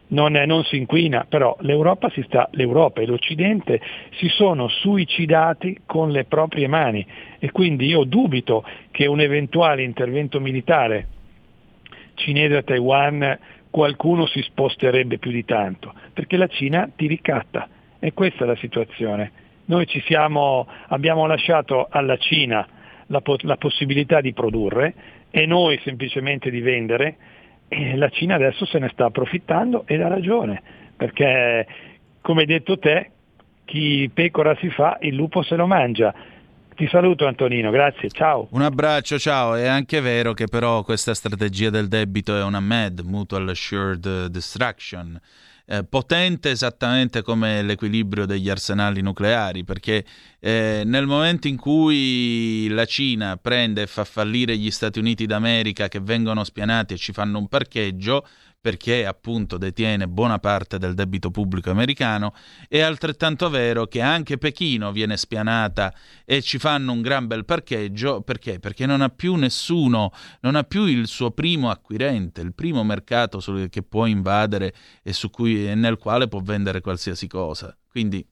non, non, si inquina, però l'Europa, si sta, l'Europa e l'Occidente si sono suicidati con le proprie mani e quindi io dubito che un eventuale intervento militare cinese a Taiwan qualcuno si sposterebbe più di tanto, perché la Cina ti ricatta e questa è la situazione. Noi siamo, abbiamo lasciato alla Cina la, la possibilità di produrre e noi semplicemente di vendere e la Cina adesso se ne sta approfittando ed ha ragione, perché come hai detto te, chi pecora si fa, il lupo se lo mangia. Ti saluto Antonino, grazie, ciao. Un abbraccio, ciao. È anche vero che però questa strategia del debito è una MAD, Mutual Assured Destruction eh, potente esattamente come l'equilibrio degli arsenali nucleari, perché eh, nel momento in cui la Cina prende e fa fallire gli Stati Uniti d'America che vengono spianati e ci fanno un parcheggio, perché appunto detiene buona parte del debito pubblico americano, è altrettanto vero che anche Pechino viene spianata e ci fanno un gran bel parcheggio, perché? Perché non ha più nessuno, non ha più il suo primo acquirente, il primo mercato che può invadere e, cui, e nel quale può vendere qualsiasi cosa. Quindi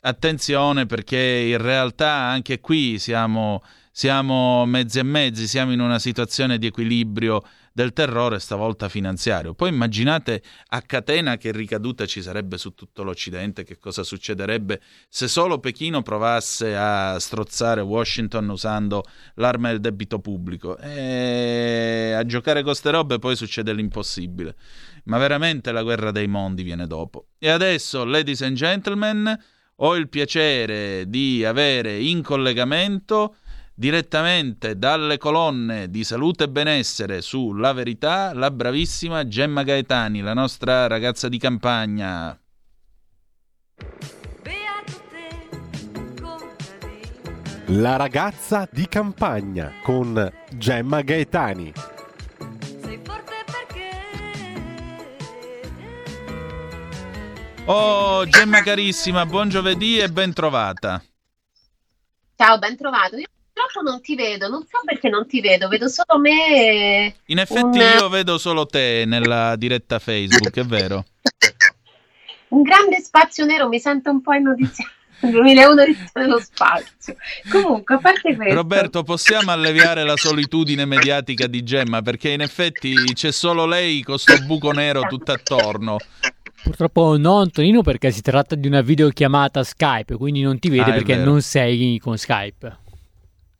attenzione perché in realtà anche qui siamo, siamo mezzi e mezzi, siamo in una situazione di equilibrio del terrore, stavolta finanziario. Poi immaginate a catena che ricadute ci sarebbe su tutto l'Occidente, che cosa succederebbe se solo Pechino provasse a strozzare Washington usando l'arma del debito pubblico. E a giocare con queste robe poi succede l'impossibile. Ma veramente la guerra dei mondi viene dopo. E adesso, ladies and gentlemen, ho il piacere di avere in collegamento direttamente dalle colonne di salute e benessere su La Verità, la bravissima Gemma Gaetani, la nostra ragazza di campagna. La ragazza di campagna con Gemma Gaetani. Oh, Gemma carissima, buon giovedì e ben trovata. Ciao, ben trovato. Io purtroppo non ti vedo, non so perché non ti vedo, vedo solo me. In effetti un... io vedo solo te nella diretta Facebook, è vero. un grande spazio nero, mi sento un po' in notizia. 2001 nello spazio. Comunque, a parte questo, Roberto, possiamo alleviare la solitudine mediatica di Gemma perché in effetti c'è solo lei con questo buco nero tutto attorno. Purtroppo no, Antonino, perché si tratta di una videochiamata Skype, quindi non ti vede ah, perché non sei con Skype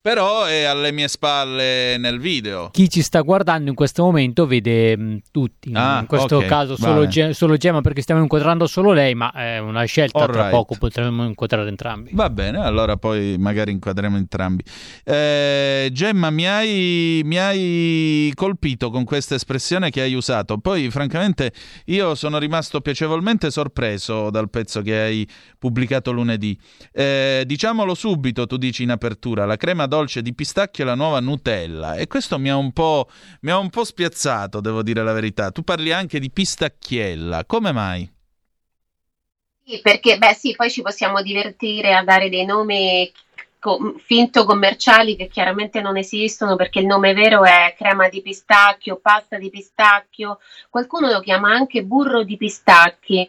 però è alle mie spalle nel video. Chi ci sta guardando in questo momento vede mh, mm, tutti, ah, in questo okay, caso solo, Ge- solo, Gemma perché stiamo inquadrando solo lei, ma è una scelta, All tra right. poco potremo inquadrare entrambi. Va bene, allora poi magari inquadriamo entrambi. Eh, Gemma, mi hai, mi hai colpito con questa espressione che hai usato, poi francamente io sono rimasto piacevolmente sorpreso dal pezzo che hai pubblicato lunedì. Eh, diciamolo subito, tu dici in apertura, la crema dolce di pistacchio e la nuova Nutella. E questo mi ha un po', mi ha un po spiazzato, devo dire la verità. Tu parli anche di pistacchiella, come mai? Sì, perché, beh sì, poi ci possiamo divertire a dare dei nomi finto commerciali che chiaramente non esistono perché il nome vero è crema di pistacchio, pasta di pistacchio, qualcuno lo chiama anche burro di pistacchi.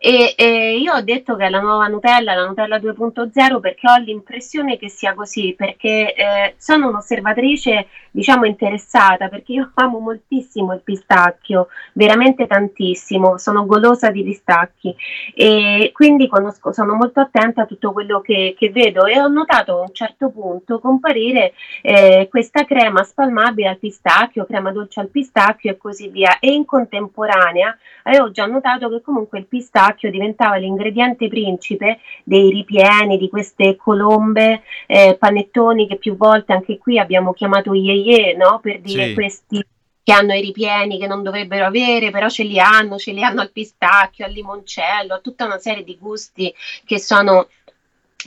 E, e, io ho detto che è la nuova Nutella, la Nutella 2.0, perché ho l'impressione che sia così, perché eh, sono un'osservatrice, diciamo, interessata, perché io amo moltissimo il pistacchio, veramente tantissimo, sono golosa di pistacchi. E quindi conosco, sono molto attenta a tutto quello che, che vedo. E ho notato a un certo punto comparire eh, questa crema spalmabile al pistacchio, crema dolce al pistacchio e così via, e in contemporanea avevo già notato che comunque il pistacchio pistacchio diventava l'ingrediente principe dei ripieni di queste colombe, eh, panettoni che più volte anche qui abbiamo chiamato yeye, no? per dire sì. questi che hanno i ripieni che non dovrebbero avere, però ce li hanno, ce li hanno al pistacchio, al limoncello, a tutta una serie di gusti che sono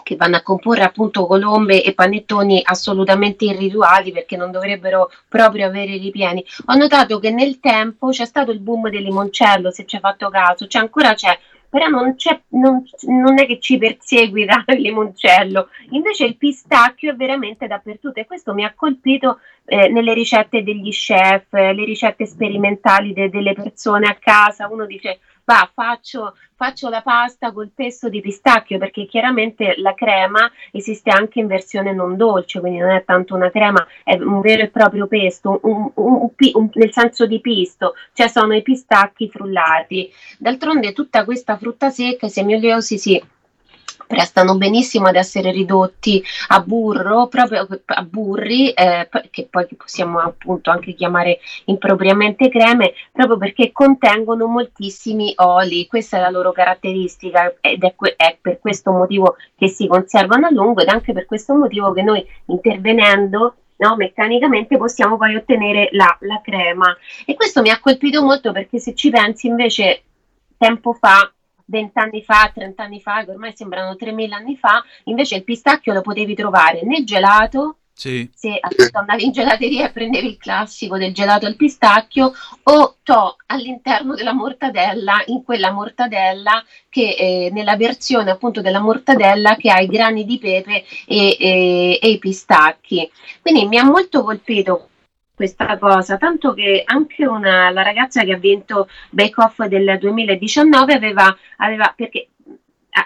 che vanno a comporre appunto colombe e panettoni assolutamente irrituali perché non dovrebbero proprio avere ripieni. Ho notato che nel tempo c'è stato il boom del limoncello, se ci hai fatto caso, cioè ancora c'è, però non, non, non, è che ci perseguita il limoncello, invece il pistacchio è veramente dappertutto e questo mi ha colpito eh, nelle ricette degli chef, le ricette sperimentali de- delle persone a casa, uno dice va, faccio, faccio la pasta col pesto di pistacchio perché chiaramente la crema esiste anche in versione non dolce, quindi non è tanto una crema, è un vero e proprio pesto, un, un, un, nel senso di pisto, cioè sono i pistacchi frullati. D'altronde tutta questa frutta secca, i semioleosi si prestano benissimo ad essere ridotti a burro, proprio a burri, eh, che poi possiamo appunto anche chiamare impropriamente creme, proprio perché contengono moltissimi oli. Questa è la loro caratteristica ed è, è per questo motivo che si conservano a lungo ed anche per questo motivo che noi intervenendo No, meccanicamente possiamo poi ottenere la, la, crema. E questo mi ha colpito molto perché se ci pensi invece tempo fa vent'anni fa, trent'anni fa, che ormai sembrano 3.000 anni fa, invece il pistacchio lo potevi trovare né gelato, sì. se andavi in gelateria e prendevi il classico del gelato al pistacchio, o to all'interno della mortadella, in quella mortadella che eh, nella versione appunto della mortadella che ha i grani di pepe e, e, e i pistacchi. Quindi mi ha molto colpito questa cosa, tanto che anche una, la ragazza che ha vinto Bake Off del 2019 aveva, aveva, perché,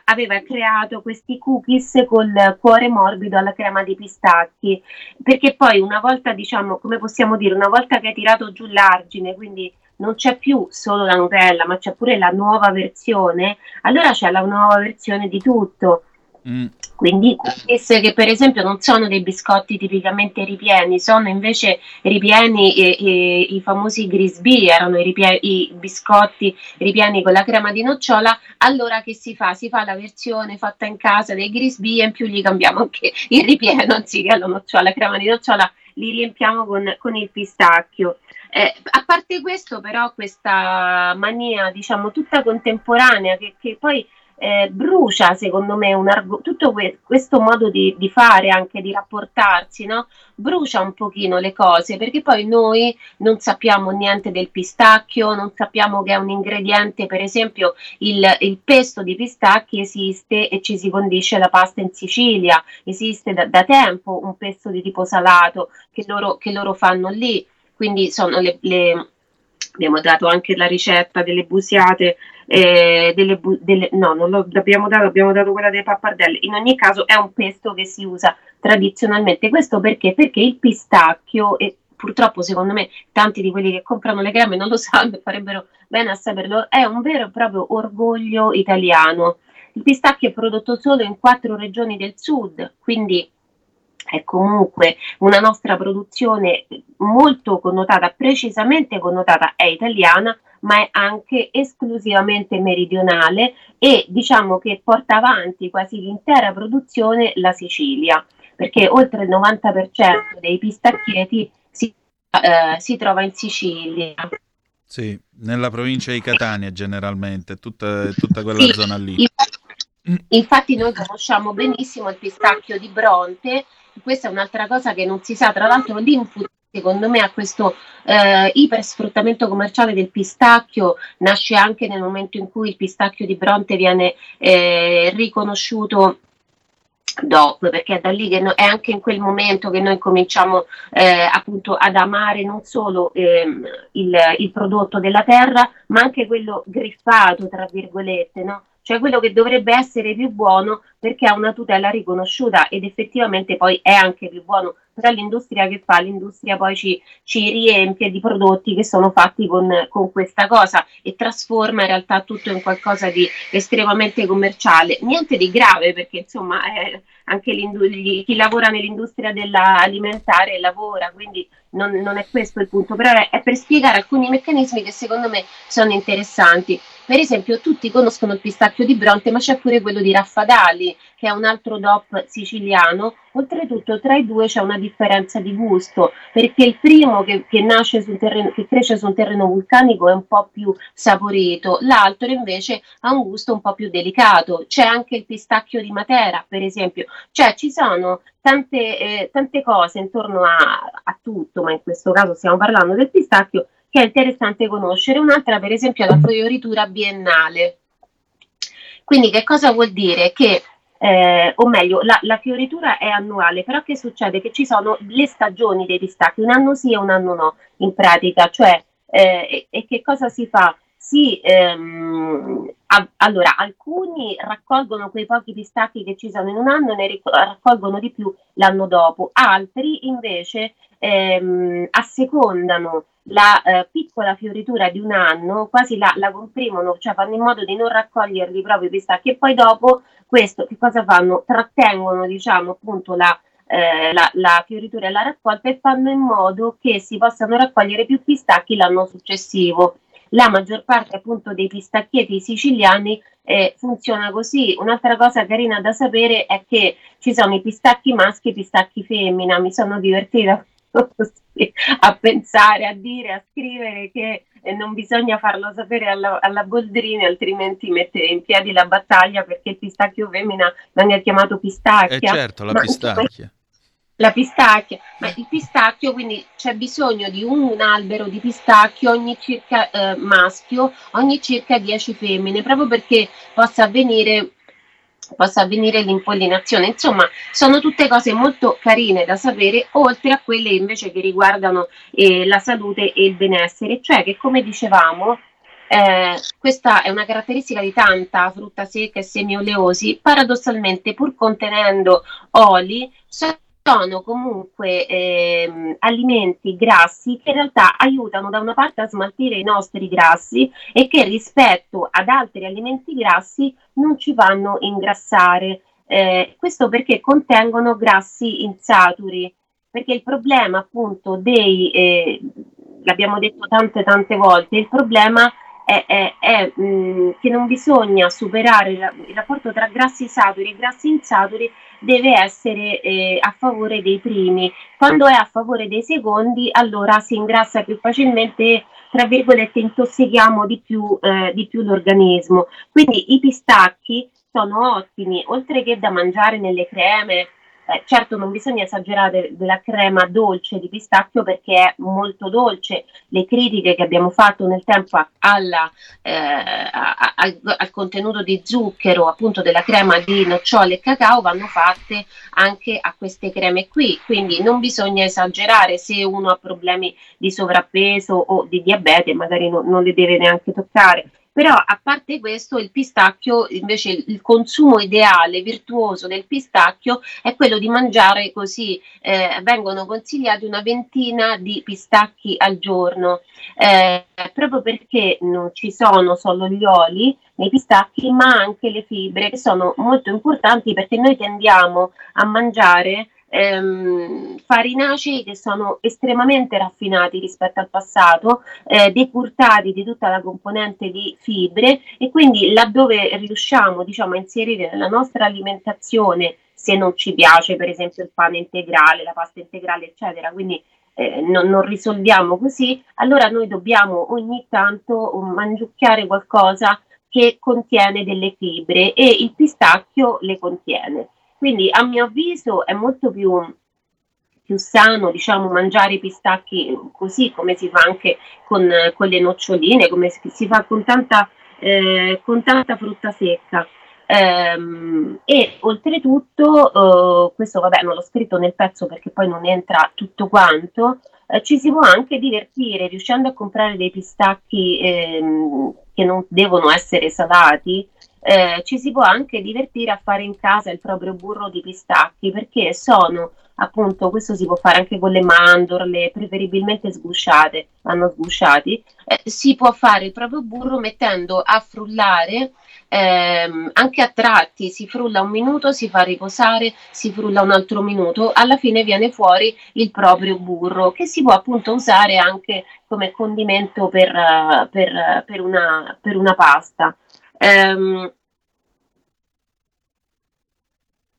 aveva creato questi cookies col cuore morbido alla crema di pistacchi, perché poi una volta, diciamo, come possiamo dire, una volta che hai tirato giù l'argine, quindi non c'è più solo la Nutella, ma c'è pure la nuova versione, allora c'è la nuova versione di tutto. Mm. Quindi cookies che per esempio non sono dei biscotti tipicamente ripieni, sono invece ripieni e, e, i famosi Grisbee, erano i, ripie- i, biscotti ripieni con la crema di nocciola, allora che si fa? Si fa la versione fatta in casa dei Grisbee e in più gli cambiamo anche il ripieno, anziché la nocciola, la crema di nocciola li riempiamo con, con il pistacchio. Eh, a parte questo però questa mania diciamo tutta contemporanea che, che poi eh, brucia secondo me arg- tutto que- questo modo di, di, fare anche di rapportarsi no? brucia un pochino le cose perché poi noi non sappiamo niente del pistacchio non sappiamo che è un ingrediente per esempio il, il pesto di pistacchi esiste e ci si condisce la pasta in Sicilia esiste da, da tempo un pesto di tipo salato che loro, che loro fanno lì quindi sono le, le abbiamo dato anche la ricetta delle busiate eh, delle, bu- delle, no, non l'abbiamo dato, abbiamo dato quella delle pappardelle. In ogni caso è un pesto che si usa tradizionalmente. Questo perché? Perché il pistacchio, e purtroppo secondo me tanti di quelli che comprano le creme non lo sanno e farebbero bene a saperlo, è un vero e proprio orgoglio italiano. Il pistacchio è prodotto solo in quattro regioni del sud, quindi è comunque una nostra produzione molto connotata, precisamente connotata, è italiana, ma è anche esclusivamente meridionale e diciamo che porta avanti quasi l'intera produzione la Sicilia, perché oltre il 90% dei pistacchieti si, eh, si trova in Sicilia. Sì, nella provincia di Catania generalmente, tutta, tutta quella sì, zona lì. Infatti noi conosciamo benissimo il pistacchio di Bronte, questa è un'altra cosa che non si sa, tra l'altro l'input secondo me a questo eh, ipersfruttamento commerciale del pistacchio nasce anche nel momento in cui il pistacchio di Bronte viene eh, riconosciuto DOP, perché è da lì che no, è anche in quel momento che noi cominciamo eh, appunto ad amare non solo ehm, il, il, prodotto della terra, ma anche quello griffato, tra virgolette, no? Cioè quello che dovrebbe essere più buono perché ha una tutela riconosciuta ed effettivamente poi è anche più buono. Però l'industria che fa? L'industria poi ci, ci riempie di prodotti che sono fatti con, con, questa cosa e trasforma in realtà tutto in qualcosa di estremamente commerciale. Niente di grave perché insomma è, anche chi lavora nell'industria dell'alimentare lavora, quindi non, non, è questo il punto, però è, è per spiegare alcuni meccanismi che secondo me sono interessanti. Per esempio, tutti conoscono il pistacchio di Bronte, ma c'è pure quello di Raffadali, che è un altro DOP siciliano. Oltretutto, tra i due c'è una differenza di gusto, perché il primo che, che, terreno, che cresce su un terreno vulcanico è un po' più saporito, l'altro invece ha un gusto un po' più delicato. C'è anche il pistacchio di Matera, per esempio. Cioè, ci sono tante, eh, tante cose intorno a, a tutto, ma in questo caso stiamo parlando del pistacchio che è interessante conoscere. Un'altra, per esempio, è la fioritura biennale. Quindi, che cosa vuol dire? Che eh, o meglio, la, la, fioritura è annuale, però che succede? Che ci sono le stagioni dei pistacchi, un anno sì e un anno no, in pratica, cioè, eh, e, e, che cosa si fa? Si, ehm, a, allora, alcuni raccolgono quei pochi pistacchi che ci sono in un anno e ne raccolgono di più l'anno dopo, altri invece ehm, assecondano la eh, piccola fioritura di un anno, quasi la, la, comprimono, cioè fanno in modo di non raccoglierli proprio i pistacchi e poi dopo questo che cosa fanno? Trattengono diciamo appunto la, eh, la, la, fioritura e la raccolta e fanno in modo che si possano raccogliere più pistacchi l'anno successivo. La maggior parte appunto dei pistacchieti siciliani eh, funziona così. Un'altra cosa carina da sapere è che ci sono i pistacchi maschi e i pistacchi femmina. Mi sono divertita a pensare, a dire, a scrivere che eh, non bisogna farlo sapere alla, alla, Boldrini, altrimenti mettere in piedi la battaglia perché il pistacchio femmina venga chiamato pistacchia. Eh certo, la Ma pistacchia. La pistacchia, ma il pistacchio quindi c'è bisogno di un albero di pistacchio ogni circa eh, maschio, ogni circa 10 femmine, proprio perché possa avvenire possa avvenire l'impollinazione. Insomma, sono tutte cose molto carine da sapere, oltre a quelle invece che riguardano eh, la salute e il benessere, cioè che come dicevamo, eh, questa è una caratteristica di tanta frutta secca e semi oleosi, paradossalmente pur contenendo oli, sono comunque eh, alimenti grassi che in realtà aiutano da una parte a smaltire i nostri grassi e che rispetto ad altri alimenti grassi non ci fanno ingrassare. Eh, questo perché contengono grassi insaturi, perché il problema appunto dei, eh, l'abbiamo detto tante tante volte, il problema è, è, è mh, che non bisogna superare la, il rapporto tra grassi saturi e grassi insaturi deve essere eh, a favore dei primi. Quando è a favore dei secondi, allora si ingrassa più facilmente, tra virgolette, intossichiamo di più, eh, di più l'organismo. Quindi i pistacchi sono ottimi, oltre che da mangiare nelle creme, eh, certo non bisogna esagerare della crema dolce di pistacchio perché è molto dolce. Le critiche che abbiamo fatto nel tempo alla, eh, al, al, contenuto di zucchero appunto della crema di nocciole e cacao vanno fatte anche a queste creme qui. Quindi non bisogna esagerare se uno ha problemi di sovrappeso o di diabete, magari no, non le deve neanche toccare però a parte questo il pistacchio invece il consumo ideale virtuoso del pistacchio è quello di mangiare così eh, vengono consigliati una ventina di pistacchi al giorno. Eh, proprio perché non ci sono solo gli oli nei pistacchi ma anche le fibre che sono molto importanti perché noi tendiamo a mangiare ehm, farinacei che sono estremamente raffinati rispetto al passato, eh, decurtati di tutta la componente di fibre e quindi laddove riusciamo diciamo, a inserire nella nostra alimentazione, se non ci piace per esempio il pane integrale, la pasta integrale, eccetera, quindi eh, non, non, risolviamo così, allora noi dobbiamo ogni tanto mangiucchiare qualcosa che contiene delle fibre e il pistacchio le contiene. Quindi a mio avviso è molto più, più sano diciamo, mangiare i pistacchi così come si fa anche con, con le noccioline, come si fa con tanta, eh, con tanta frutta secca. Um, e oltretutto, uh, questo vabbè non l'ho scritto nel pezzo perché poi non entra tutto quanto, uh, ci si può anche divertire riuscendo a comprare dei pistacchi ehm, che non devono essere salati eh, ci si può anche divertire a fare in casa il proprio burro di pistacchi perché sono appunto questo si può fare anche con le mandorle preferibilmente sgusciate vanno sgusciati. Eh, si può fare il proprio burro mettendo a frullare ehm, anche a tratti si frulla un minuto si fa riposare si frulla un altro minuto alla fine viene fuori il proprio burro che si può appunto usare anche come condimento per, per, per, una, per una pasta Um,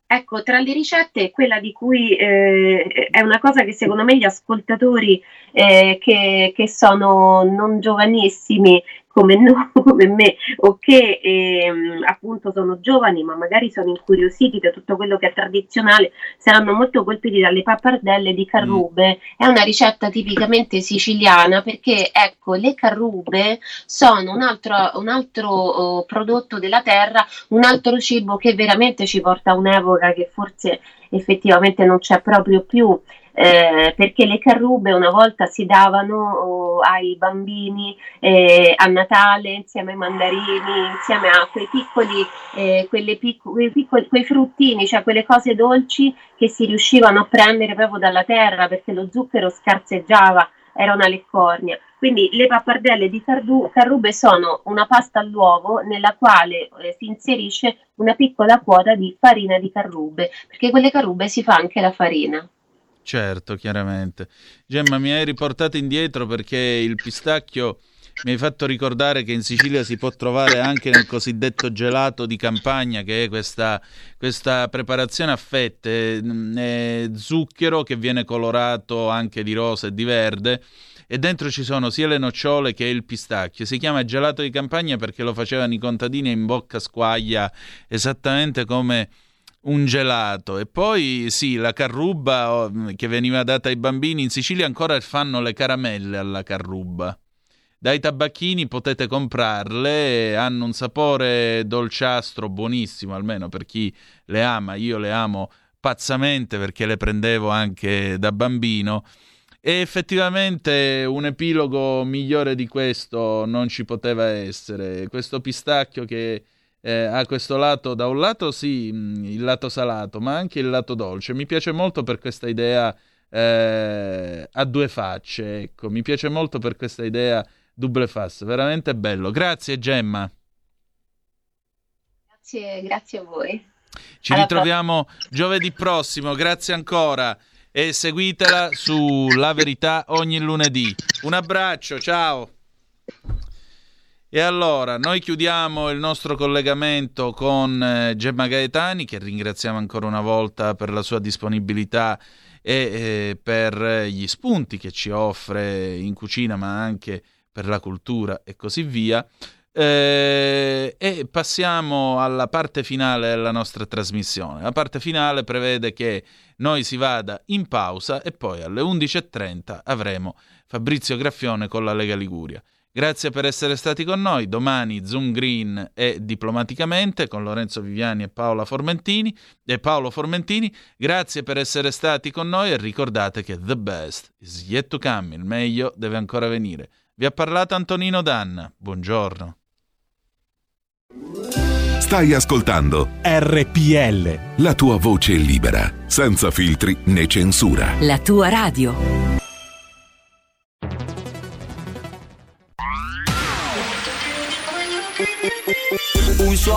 ecco, tra le ricette, quella di cui eh, è una cosa che secondo me gli ascoltatori eh, che, che, sono non giovanissimi come, no, come me o che ehm, appunto sono giovani ma magari sono incuriositi da tutto quello che è tradizionale saranno molto colpiti dalle pappardelle di carrube. Mm. È una ricetta tipicamente siciliana perché ecco le carrube sono un altro, un altro oh, prodotto della terra, un altro cibo che veramente ci porta a un'epoca che forse effettivamente non c'è proprio più eh, perché le carrube una volta si davano oh, ai bambini eh, a Natale insieme ai mandarini, insieme a quei piccoli, eh, picco- quei, piccoli quei fruttini, cioè quelle cose dolci che si riuscivano a prendere proprio dalla terra perché lo zucchero scarseggiava, era una leccornia. Quindi le pappardelle di cardu- carrube sono una pasta all'uovo nella quale eh, si inserisce una piccola quota di farina di carrube, perché con le carrube si fa anche la farina. Certo, chiaramente. Gemma, mi hai riportato indietro perché il pistacchio mi hai fatto ricordare che in Sicilia si può trovare anche nel cosiddetto gelato di campagna, che è questa, questa preparazione a fette, è zucchero che viene colorato anche di rosa e di verde e dentro ci sono sia le nocciole che il pistacchio. Si chiama gelato di campagna perché lo facevano i contadini in bocca squaglia, esattamente come un gelato e poi sì, la carruba oh, che veniva data ai bambini in Sicilia ancora fanno le caramelle alla carruba. Dai tabacchini potete comprarle, hanno un sapore dolciastro buonissimo, almeno per chi le ama. Io le amo pazzamente perché le prendevo anche da bambino. E effettivamente un epilogo migliore di questo non ci poteva essere. Questo pistacchio che eh, ha questo lato, da un lato sì, mm, il lato salato, ma anche il lato dolce. Mi piace molto per questa idea eh, a due facce, ecco, mi piace molto per questa idea double face, veramente bello. Grazie Gemma. Grazie, grazie a voi. Ci Alla ritroviamo prossima. giovedì prossimo, grazie ancora e seguitela su La Verità ogni lunedì. Un abbraccio, ciao. E allora, noi chiudiamo il nostro collegamento con eh, Gemma Gaetani, che ringraziamo ancora una volta per la sua disponibilità e eh, per gli spunti che ci offre in cucina, ma anche per la cultura e così via. Eh, e passiamo alla parte finale della nostra trasmissione. La parte finale prevede che noi si vada in pausa e poi alle 11.30 avremo Fabrizio Graffione con la Lega Liguria. Grazie per essere stati con noi. Domani Zoom Green e diplomaticamente con Lorenzo Viviani e Paola Formentini e Paolo Formentini. Grazie per essere stati con noi e ricordate che the best is yet to come, il meglio deve ancora venire. Vi ha parlato Antonino Danna. Buongiorno. Stai ascoltando RPL. La tua voce libera, senza filtri né censura. La tua radio.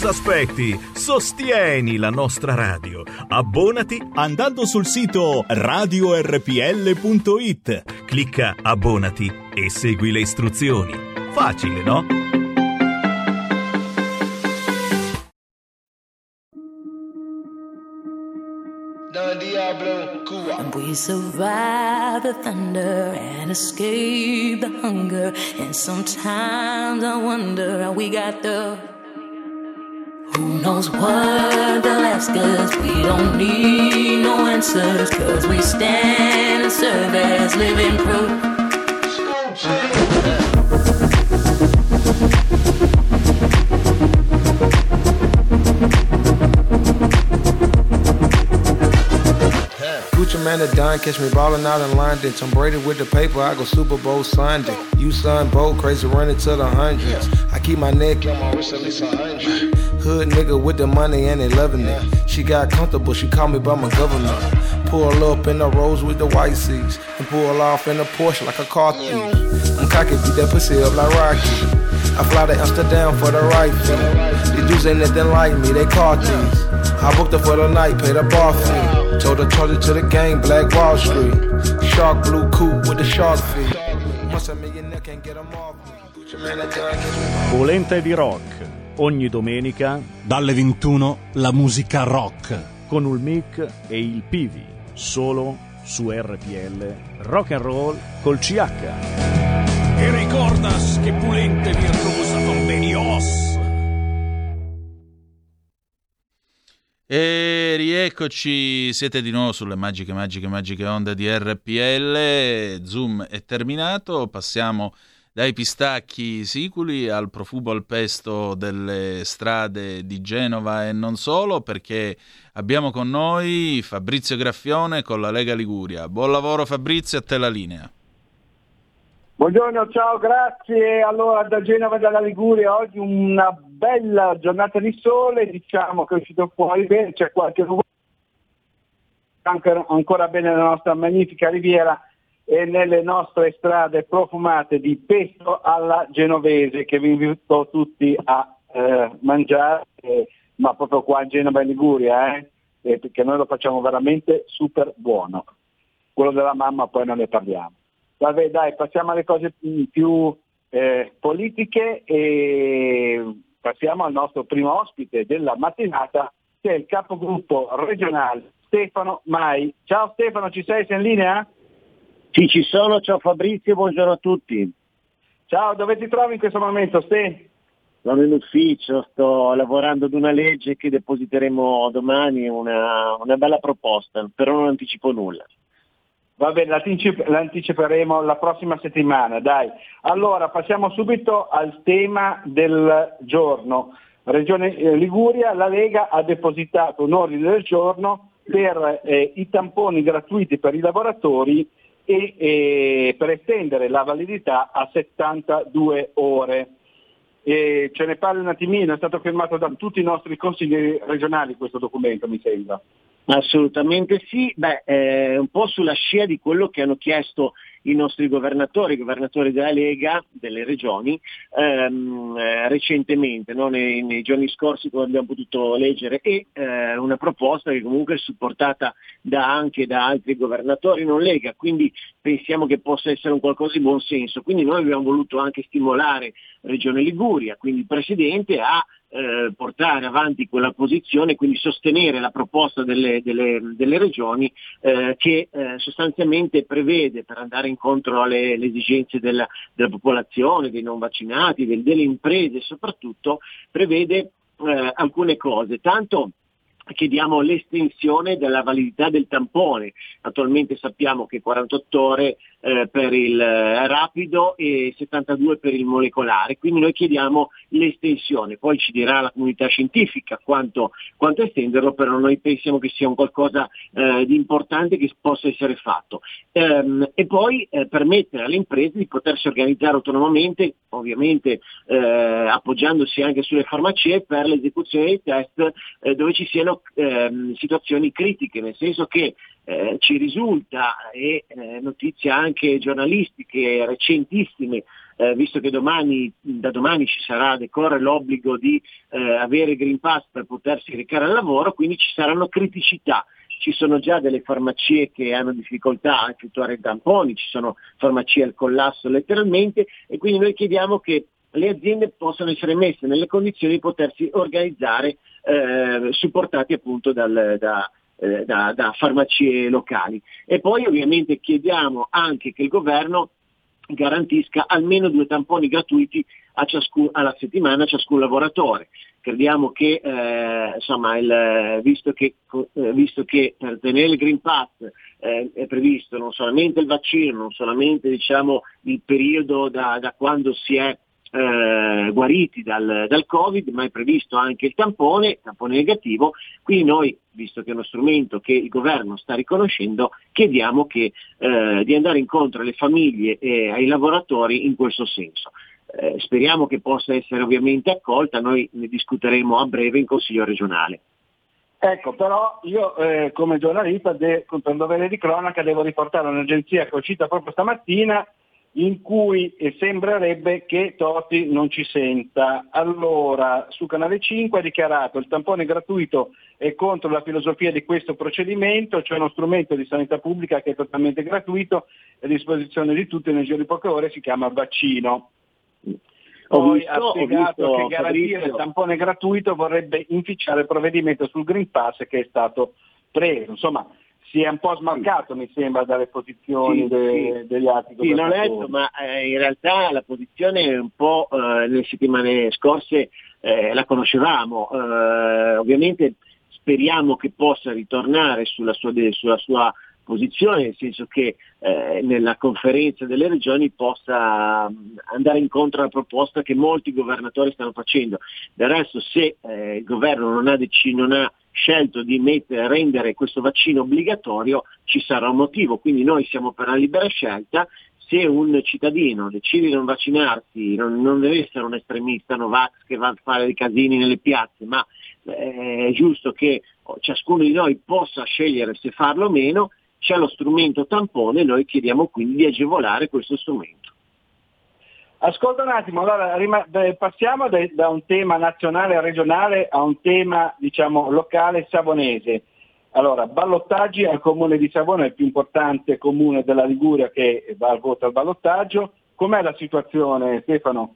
Cosa aspetti? Sostieni la nostra radio. Abbonati andando sul sito radiorpl.it. Clicca abbonati e segui le istruzioni. Facile, no? And we survive the thunder and escape the hunger. And sometimes I wonder how we got the. Who knows what they'll ask us? We don't need no answers, cause we stand and serve as living proof. man are done. Catch me ballin' out in London. Tom Brady with the paper, I go Super Bowl Sunday. You son, bold, crazy, running to the hundreds. I keep my neck on my wrist at least a hundred. Hood nigga with the money and they loving it. She got comfortable, she called me by my government. Pull up in the rose with the white seats. And pull off in a Porsche like a car thief. I'm cocky, beat that pussy up like Rocky. I fly to Amsterdam for the right fee. These dudes ain't nothing like me, they car thieves. I booked her for the night, paid a bar fee. Told her charge it to the game, Black Wall Street. Shark blue coupe with the shark feet. Once a millionaire can't get them off me. Volente di rock. Ogni domenica dalle 21 la musica rock con il mic e il Pivi, solo su RPL Rock and Roll col CH. E ricordas che pulente virtuosa convenios. E rieccoci, siete di nuovo sulle magiche, magiche, magiche onde di RPL. Zoom è terminato, passiamo dai pistacchi siculi al profumo al pesto delle strade di Genova e non solo, perché abbiamo con noi Fabrizio Graffione con la Lega Liguria. Buon lavoro Fabrizio, a te la linea. Buongiorno, ciao, grazie. Allora, da Genova e dalla Liguria, oggi una bella giornata di sole, diciamo che è uscito fuori bene, c'è qualche nuvolo, ancora bene la nostra magnifica riviera e nelle nostre strade profumate di pesto alla genovese che vi invito tutti a eh, mangiare, eh, ma proprio qua a Genova e Liguria, eh, eh, perché noi lo facciamo veramente super buono. Quello della mamma poi non ne parliamo. Vabbè dai, passiamo alle cose più eh, politiche e passiamo al nostro primo ospite della mattinata che è il capogruppo regionale Stefano Mai. Ciao Stefano, ci sei? Sei in linea? Sì, ci sono, ciao Fabrizio, buongiorno a tutti. Ciao, dove ti trovi in questo momento, Ste? Sono in ufficio, sto lavorando ad una legge che depositeremo domani, una, una bella proposta, però non anticipo nulla. Va bene, l'anticiperemo la prossima settimana, dai. Allora, passiamo subito al tema del giorno. Regione eh, Liguria, la Lega ha depositato un ordine del giorno per eh, i tamponi gratuiti per i lavoratori e, e per estendere la validità a 72 ore. E ce ne parli un attimino, è stato firmato da tutti i nostri consiglieri regionali questo documento, mi sembra. Assolutamente sì, Beh, eh, un po' sulla scia di quello che hanno chiesto i nostri governatori, i governatori della Lega, delle regioni, ehm, eh, recentemente, no? nei, nei, giorni scorsi come abbiamo potuto leggere, e eh, una proposta che comunque è supportata da, anche da altri governatori non Lega, quindi pensiamo che possa essere un qualcosa di buon senso. Quindi noi abbiamo voluto anche stimolare Regione Liguria, quindi il Presidente a eh, portare avanti quella posizione, quindi sostenere la proposta delle, delle, delle regioni eh, che eh, sostanzialmente prevede per andare incontro alle, alle esigenze della, della, popolazione, dei non vaccinati, del, delle imprese soprattutto, prevede eh, alcune cose. Tanto chiediamo l'estensione della validità del tampone. Attualmente sappiamo che 48 ore eh, per il eh, rapido e 72 per il molecolare, quindi noi chiediamo l'estensione, poi ci dirà la comunità scientifica quanto, quanto estenderlo, però noi pensiamo che sia un qualcosa eh, di importante che possa essere fatto. Ehm, e poi eh, permettere alle imprese di potersi organizzare autonomamente, ovviamente eh, appoggiandosi anche sulle farmacie per l'esecuzione dei test eh, dove ci siano ehm, situazioni critiche, nel senso che eh, ci risulta, e eh, notizie anche giornalistiche recentissime, eh, visto che domani, da domani ci sarà, decorre l'obbligo di eh, avere Green Pass per potersi recare al lavoro, quindi ci saranno criticità. Ci sono già delle farmacie che hanno difficoltà a effettuare i tamponi, ci sono farmacie al collasso letteralmente e quindi noi chiediamo che le aziende possano essere messe nelle condizioni di potersi organizzare eh, supportati appunto dal, da, eh, da, da farmacie locali. E poi ovviamente chiediamo anche che il governo garantisca almeno due tamponi gratuiti ciascun, alla settimana a ciascun lavoratore. Crediamo che, eh, insomma, il, visto, che, eh, visto, che, per tenere il Green Pass eh, è previsto non solamente il vaccino, non solamente diciamo, il periodo da, da quando si è eh, guariti dal, dal, Covid, ma è previsto anche il tampone, tampone negativo, quindi noi, visto che è uno strumento che il governo sta riconoscendo, chiediamo che, eh, di andare incontro alle famiglie e ai lavoratori in questo senso. Eh, speriamo che possa essere ovviamente accolta, noi ne discuteremo a breve in Consiglio regionale. Ecco, però io eh, come giornalista, de- per dovere di cronaca, devo riportare un'agenzia che è uscita proprio stamattina in cui sembrerebbe che Totti non ci senta. Allora, su Canale 5 ha dichiarato il tampone gratuito è contro la filosofia di questo procedimento, cioè uno strumento di sanità pubblica che è totalmente gratuito, è a disposizione di tutti nel giro di poche ore, si chiama vaccino. Poi visto, ha spiegato che garantire il tampone gratuito vorrebbe inficiare il provvedimento sul Green Pass che è stato preso. Insomma, si è un po' smarcato, mi sembra, dalle posizioni sì, de, sì. degli altri Sì, l'ho letto, ma eh, in realtà la posizione un po' eh, nelle settimane scorse eh, la conoscevamo. Eh, ovviamente speriamo che possa ritornare sulla sua, sulla sua posizione, nel senso che eh, nella conferenza delle regioni possa mm, andare incontro alla proposta che molti governatori stanno facendo. Del resto se eh, il governo non ha, dec- non ha scelto di mettere, rendere questo vaccino obbligatorio ci sarà un motivo, quindi noi siamo per la libera scelta, se un cittadino decide di non vaccinarsi, non, non deve essere un estremista Novax che va a fare dei casini nelle piazze, ma eh, è giusto che ciascuno di noi possa scegliere se farlo o meno, c'è lo strumento tampone, noi chiediamo quindi di agevolare questo strumento. Ascolta un attimo, allora passiamo da un tema nazionale e regionale a un tema diciamo, locale savonese. Allora, ballottaggi al comune di Savona, il più importante comune della Liguria che va al voto al ballottaggio. Com'è la situazione Stefano?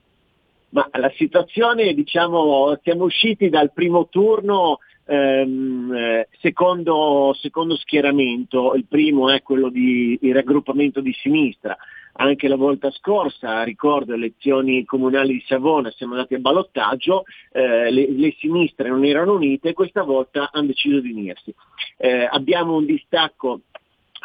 Ma la situazione, diciamo, siamo usciti dal primo turno ehm, eh, secondo, secondo, schieramento, il primo è quello di raggruppamento di sinistra, anche la volta scorsa, ricordo, elezioni comunali di Savona, siamo andati a ballottaggio, eh, le, le, sinistre non erano unite e questa volta hanno deciso di unirsi. Eh, abbiamo un distacco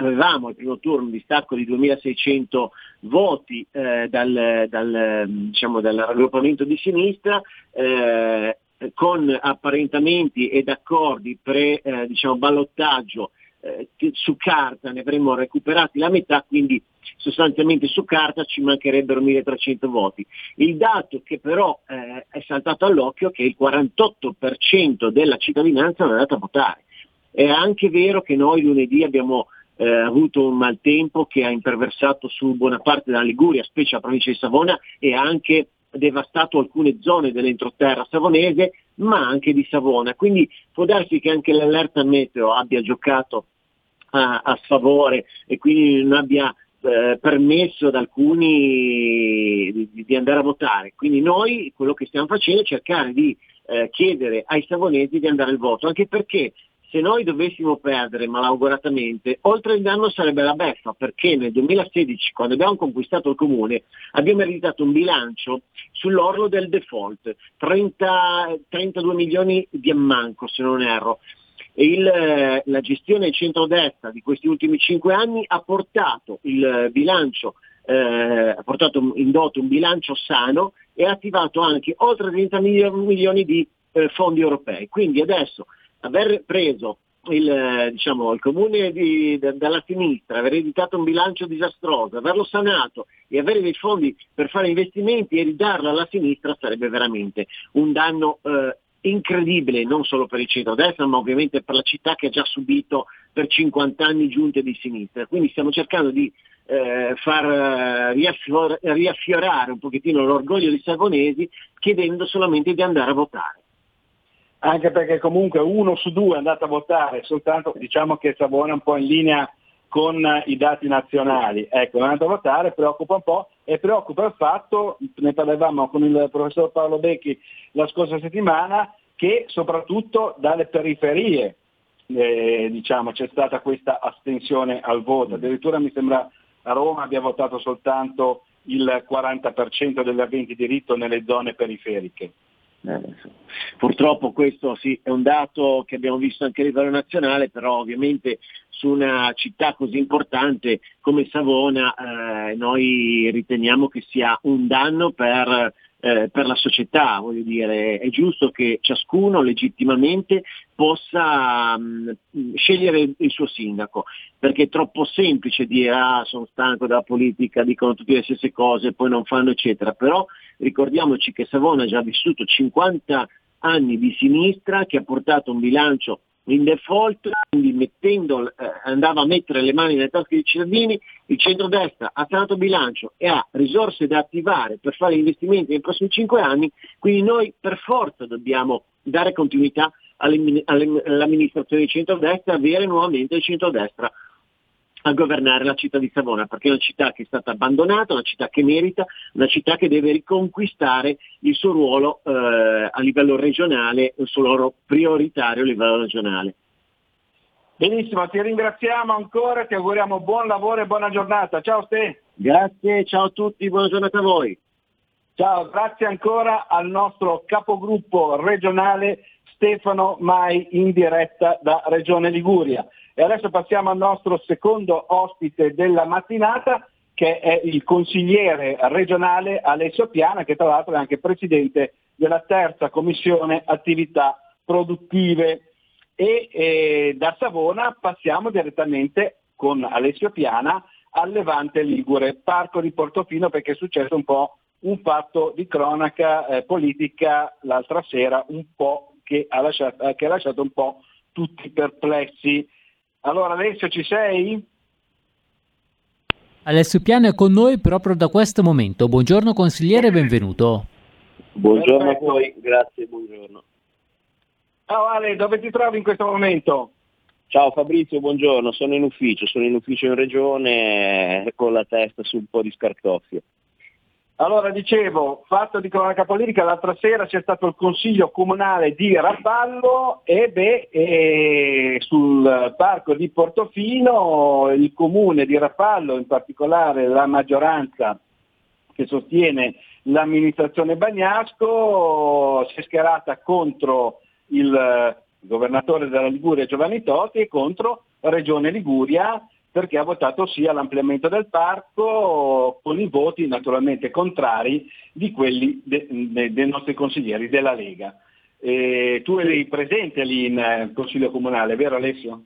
avevamo al primo turno un distacco di 2600 voti eh, dal, dal, diciamo, dal, raggruppamento di sinistra, eh, con apparentamenti ed accordi pre eh, diciamo, ballottaggio eh, su carta ne avremmo recuperati la metà, quindi sostanzialmente su carta ci mancherebbero 1300 voti. Il dato che però eh, è saltato all'occhio è che il 48% della cittadinanza non è andata a votare. È anche vero che noi lunedì abbiamo eh, avuto un maltempo che ha imperversato su buona parte della Liguria, specie la provincia di Savona e anche devastato alcune zone dell'entroterra savonese, ma anche di Savona. Quindi può darsi che anche l'allerta meteo abbia giocato a, a sfavore e quindi non abbia eh, permesso ad alcuni di, di, andare a votare. Quindi noi quello che stiamo facendo è cercare di eh, chiedere ai savonesi di andare al voto, anche perché se noi dovessimo perdere malauguratamente, oltre il danno sarebbe la beffa, perché nel 2016, quando abbiamo conquistato il comune, abbiamo ereditato un bilancio sull'orlo del default, 30, 32 milioni di ammanco se non erro. Il, la gestione centrodestra di questi ultimi cinque anni ha portato il bilancio eh, ha portato in dote un bilancio sano e ha attivato anche oltre 30 milioni di eh, fondi europei. Quindi adesso aver preso il, diciamo, il comune di, da, dalla sinistra, aver editato un bilancio disastroso, averlo sanato e avere dei fondi per fare investimenti e ridarlo alla sinistra sarebbe veramente un danno eh, incredibile non solo per il centro-destra ma ovviamente per la città che ha già subito per 50 anni giunte di sinistra. Quindi stiamo cercando di eh, far riaffior- riaffiorare un pochettino l'orgoglio dei savonesi chiedendo solamente di andare a votare anche perché comunque uno su due è andato a votare, soltanto diciamo che Savona è un po' in linea con i dati nazionali. Ecco, è andato a votare, preoccupa un po' e preoccupa il fatto, ne parlavamo con il professor Paolo Becchi la scorsa settimana, che soprattutto dalle periferie eh, diciamo, c'è stata questa astensione al voto. Addirittura mi sembra a Roma abbia votato soltanto il 40% degli aventi diritto nelle zone periferiche. Eh, purtroppo questo sì, è un dato che abbiamo visto anche a livello nazionale, però ovviamente su una città così importante come Savona eh, noi riteniamo che sia un danno per eh, per la società, voglio dire, è giusto che ciascuno legittimamente possa mh, mm, scegliere il suo sindaco, perché è troppo semplice dire ah sono stanco della politica, dicono tutte le stesse cose, poi non fanno eccetera, però ricordiamoci che Savona ha già vissuto 50 anni di sinistra che ha portato un bilancio in default, quindi mettendo, eh, andava a mettere le mani nelle tasche dei cittadini, il centrodestra ha tratto bilancio e ha risorse da attivare per fare investimenti nei prossimi cinque anni, quindi noi per forza dobbiamo dare continuità all'amministrazione di centrodestra avere nuovamente il centrodestra a governare la città di Savona, perché è una città che è stata abbandonata, una città che merita, una città che deve riconquistare il suo ruolo eh, a livello regionale, il suo ruolo prioritario a livello regionale. Benissimo, ti ringraziamo ancora, ti auguriamo buon lavoro e buona giornata. Ciao Ste. Grazie, ciao a tutti, buona giornata a voi. Ciao, grazie ancora al nostro capogruppo regionale Stefano Mai in diretta da Regione Liguria. E adesso passiamo al nostro secondo ospite della mattinata, che è il consigliere regionale Alessio Piana, che tra l'altro è anche presidente della terza commissione attività produttive. E eh, da Savona passiamo direttamente con Alessio Piana al Levante Ligure, Parco di Portofino, perché è successo un po' un fatto di cronaca eh, politica l'altra sera, un po' che ha lasciato, che ha lasciato un po' tutti perplessi. Allora Alessio ci sei? Alessio Piano è con noi proprio da questo momento. Buongiorno consigliere, benvenuto. Buongiorno Perfetto. a voi, grazie, buongiorno. Ciao Ale, dove ti trovi in questo momento? Ciao Fabrizio, buongiorno, sono in ufficio, sono in ufficio in regione eh, con la testa su un po' di scartoffio. Allora dicevo, fatto di cronaca politica, l'altra sera c'è stato il consiglio comunale di Rapallo e beh, e sul parco di Portofino il comune di Rapallo, in particolare la maggioranza che sostiene l'amministrazione Bagnasco, si è schierata contro il governatore della Liguria Giovanni Totti e contro Regione Liguria perché ha votato sì all'ampliamento del parco con i voti naturalmente contrari di quelli de, de, dei nostri consiglieri della Lega. E tu eri presente lì in eh, Consiglio Comunale, vero Alessio?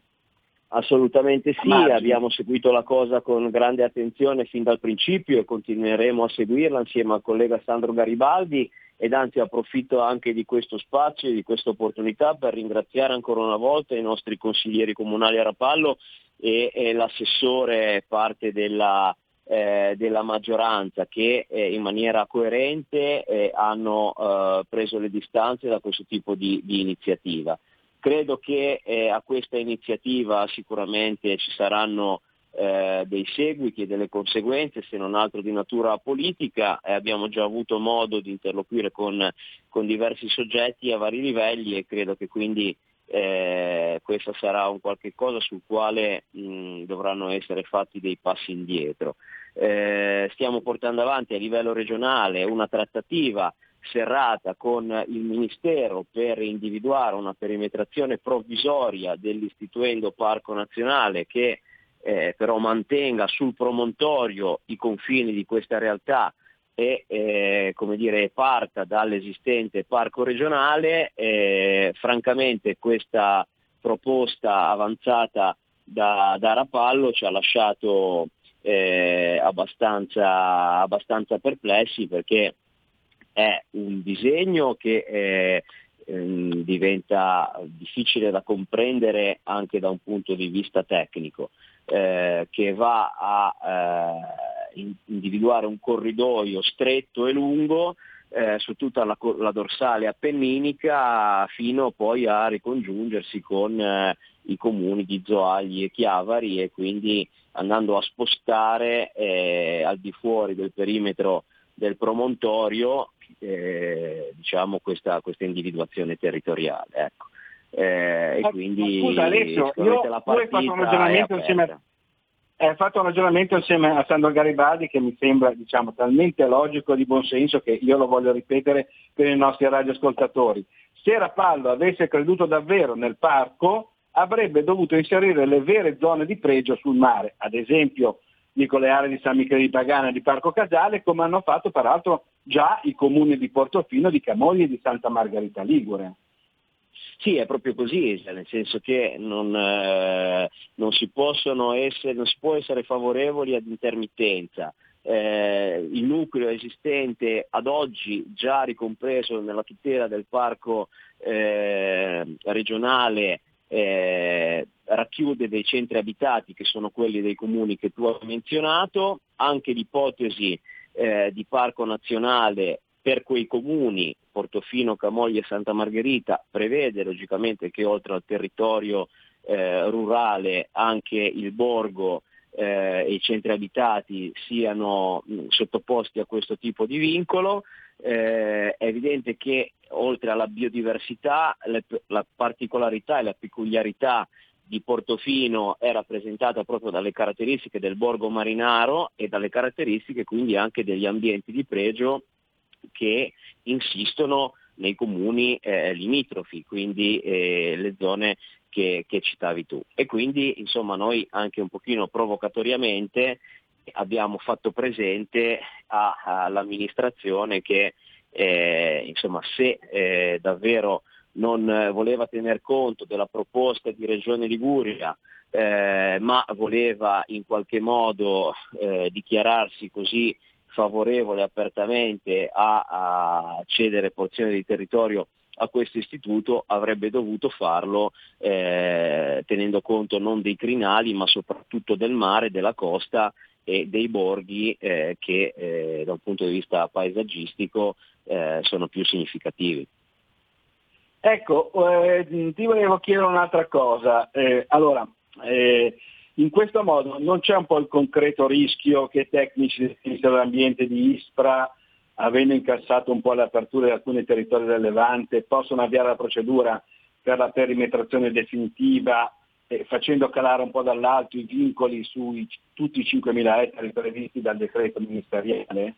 Assolutamente sì, abbiamo seguito la cosa con grande attenzione fin dal principio e continueremo a seguirla insieme al collega Sandro Garibaldi ed anzi approfitto anche di questo spazio e di questa opportunità per ringraziare ancora una volta i nostri consiglieri comunali a Rapallo e, e l'assessore parte della, eh, della maggioranza che eh, in maniera coerente eh, hanno eh, preso le distanze da questo tipo di, di iniziativa. Credo che eh, a questa iniziativa sicuramente ci saranno eh, dei seguiti e delle conseguenze, se non altro di natura politica. abbiamo già avuto modo di interloquire con, con diversi soggetti a vari livelli e credo che quindi eh, questo sarà un qualche cosa sul quale mh, dovranno essere fatti dei passi indietro. Eh, stiamo portando avanti a livello regionale una trattativa serrata con il Ministero per individuare una perimetrazione provvisoria dell'istituendo Parco Nazionale che eh, però mantenga sul promontorio i confini di questa realtà e eh, come dire, parta dall'esistente parco regionale. Eh, francamente questa proposta avanzata da, da Rapallo ci ha lasciato eh, abbastanza, abbastanza, perplessi perché è un disegno che eh, ehm, diventa difficile da comprendere anche da un punto di vista tecnico, eh, che va a eh, individuare un corridoio stretto e lungo eh, su tutta la, la, dorsale appenninica fino poi a ricongiungersi con eh, i comuni di Zoagli e Chiavari e quindi andando a spostare eh, al di fuori del perimetro del promontorio eh, diciamo questa, questa, individuazione territoriale. Ecco. Eh, e quindi scusa Alessio, io la hai fatto un ragionamento insieme a ha fatto un ragionamento insieme a Sandro Garibaldi che mi sembra diciamo, talmente logico e di buon senso che io lo voglio ripetere per i nostri radioascoltatori. Se Rapallo avesse creduto davvero nel parco avrebbe dovuto inserire le vere zone di pregio sul mare, ad esempio dico le aree di San Michele di Pagana e di Parco Casale, come hanno fatto peraltro già i comuni di Portofino, di Camogli e di Santa Margherita Ligure. Sì, è proprio così, cioè, nel senso che non, eh, non, si essere, non, si può essere favorevoli ad intermittenza. Eh, il nucleo esistente ad oggi già ricompreso nella tutela del parco eh, regionale eh, racchiude dei centri abitati che sono quelli dei comuni che tu hai menzionato, anche l'ipotesi eh, di parco nazionale per quei comuni, Portofino, Camoglia e Santa Margherita, prevede logicamente che oltre al territorio eh, rurale anche il borgo eh, e i centri abitati siano mh, sottoposti a questo tipo di vincolo. Eh, è evidente che oltre alla biodiversità le, la particolarità e la peculiarità di Portofino è rappresentata proprio dalle caratteristiche del borgo marinaro e dalle caratteristiche quindi anche degli ambienti di pregio che insistono nei comuni eh, limitrofi, quindi eh, le zone che, che, citavi tu. E quindi insomma noi anche un pochino provocatoriamente abbiamo fatto presente a, all'amministrazione che eh, insomma, se eh, davvero non voleva tener conto della proposta di Regione Liguria, eh, ma voleva in qualche modo eh, dichiararsi così favorevole apertamente a, a, cedere porzioni di territorio a questo istituto avrebbe dovuto farlo eh, tenendo conto non dei crinali ma soprattutto del mare, della costa e dei borghi eh, che eh, da un punto di vista paesaggistico eh, sono più significativi. Ecco, eh, ti volevo chiedere un'altra cosa. Eh, allora, in questo modo non c'è un po' il concreto rischio che i tecnici del Ministero dell'Ambiente di Ispra, avendo incassato un po' le aperture di alcuni territori del Levante, possono avviare la procedura per la perimetrazione definitiva eh, facendo calare un po' dall'alto i vincoli su tutti i 5.000 ettari previsti dal decreto ministeriale?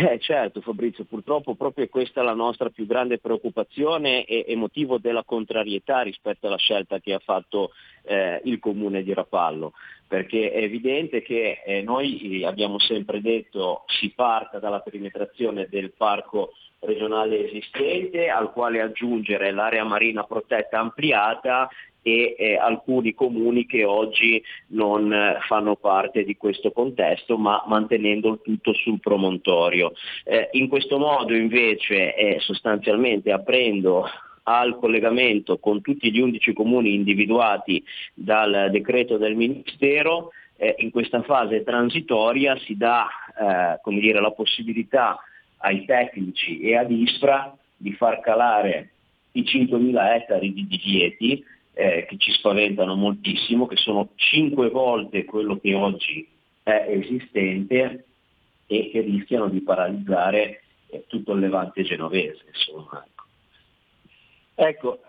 Eh, certo Fabrizio, purtroppo proprio questa è la nostra più grande preoccupazione e, e motivo della contrarietà rispetto alla scelta che ha fatto eh, il comune di Rapallo, perché è evidente che eh, noi abbiamo sempre detto si parta dalla perimetrazione del parco regionale esistente al quale aggiungere l'area marina protetta ampliata e eh, alcuni comuni che oggi non eh, fanno parte di questo contesto ma mantenendo il tutto sul promontorio. Eh, in questo modo invece eh, sostanzialmente aprendo al collegamento con tutti gli 11 comuni individuati dal decreto del Ministero, eh, in questa fase transitoria si dà eh, dire, la possibilità ai tecnici e ad ISPRA di far calare i 5.000 ettari di divieti eh, che ci spaventano moltissimo, che sono 5 volte quello che oggi è esistente e che rischiano di paralizzare eh, tutto il levante genovese. Insomma. Ecco,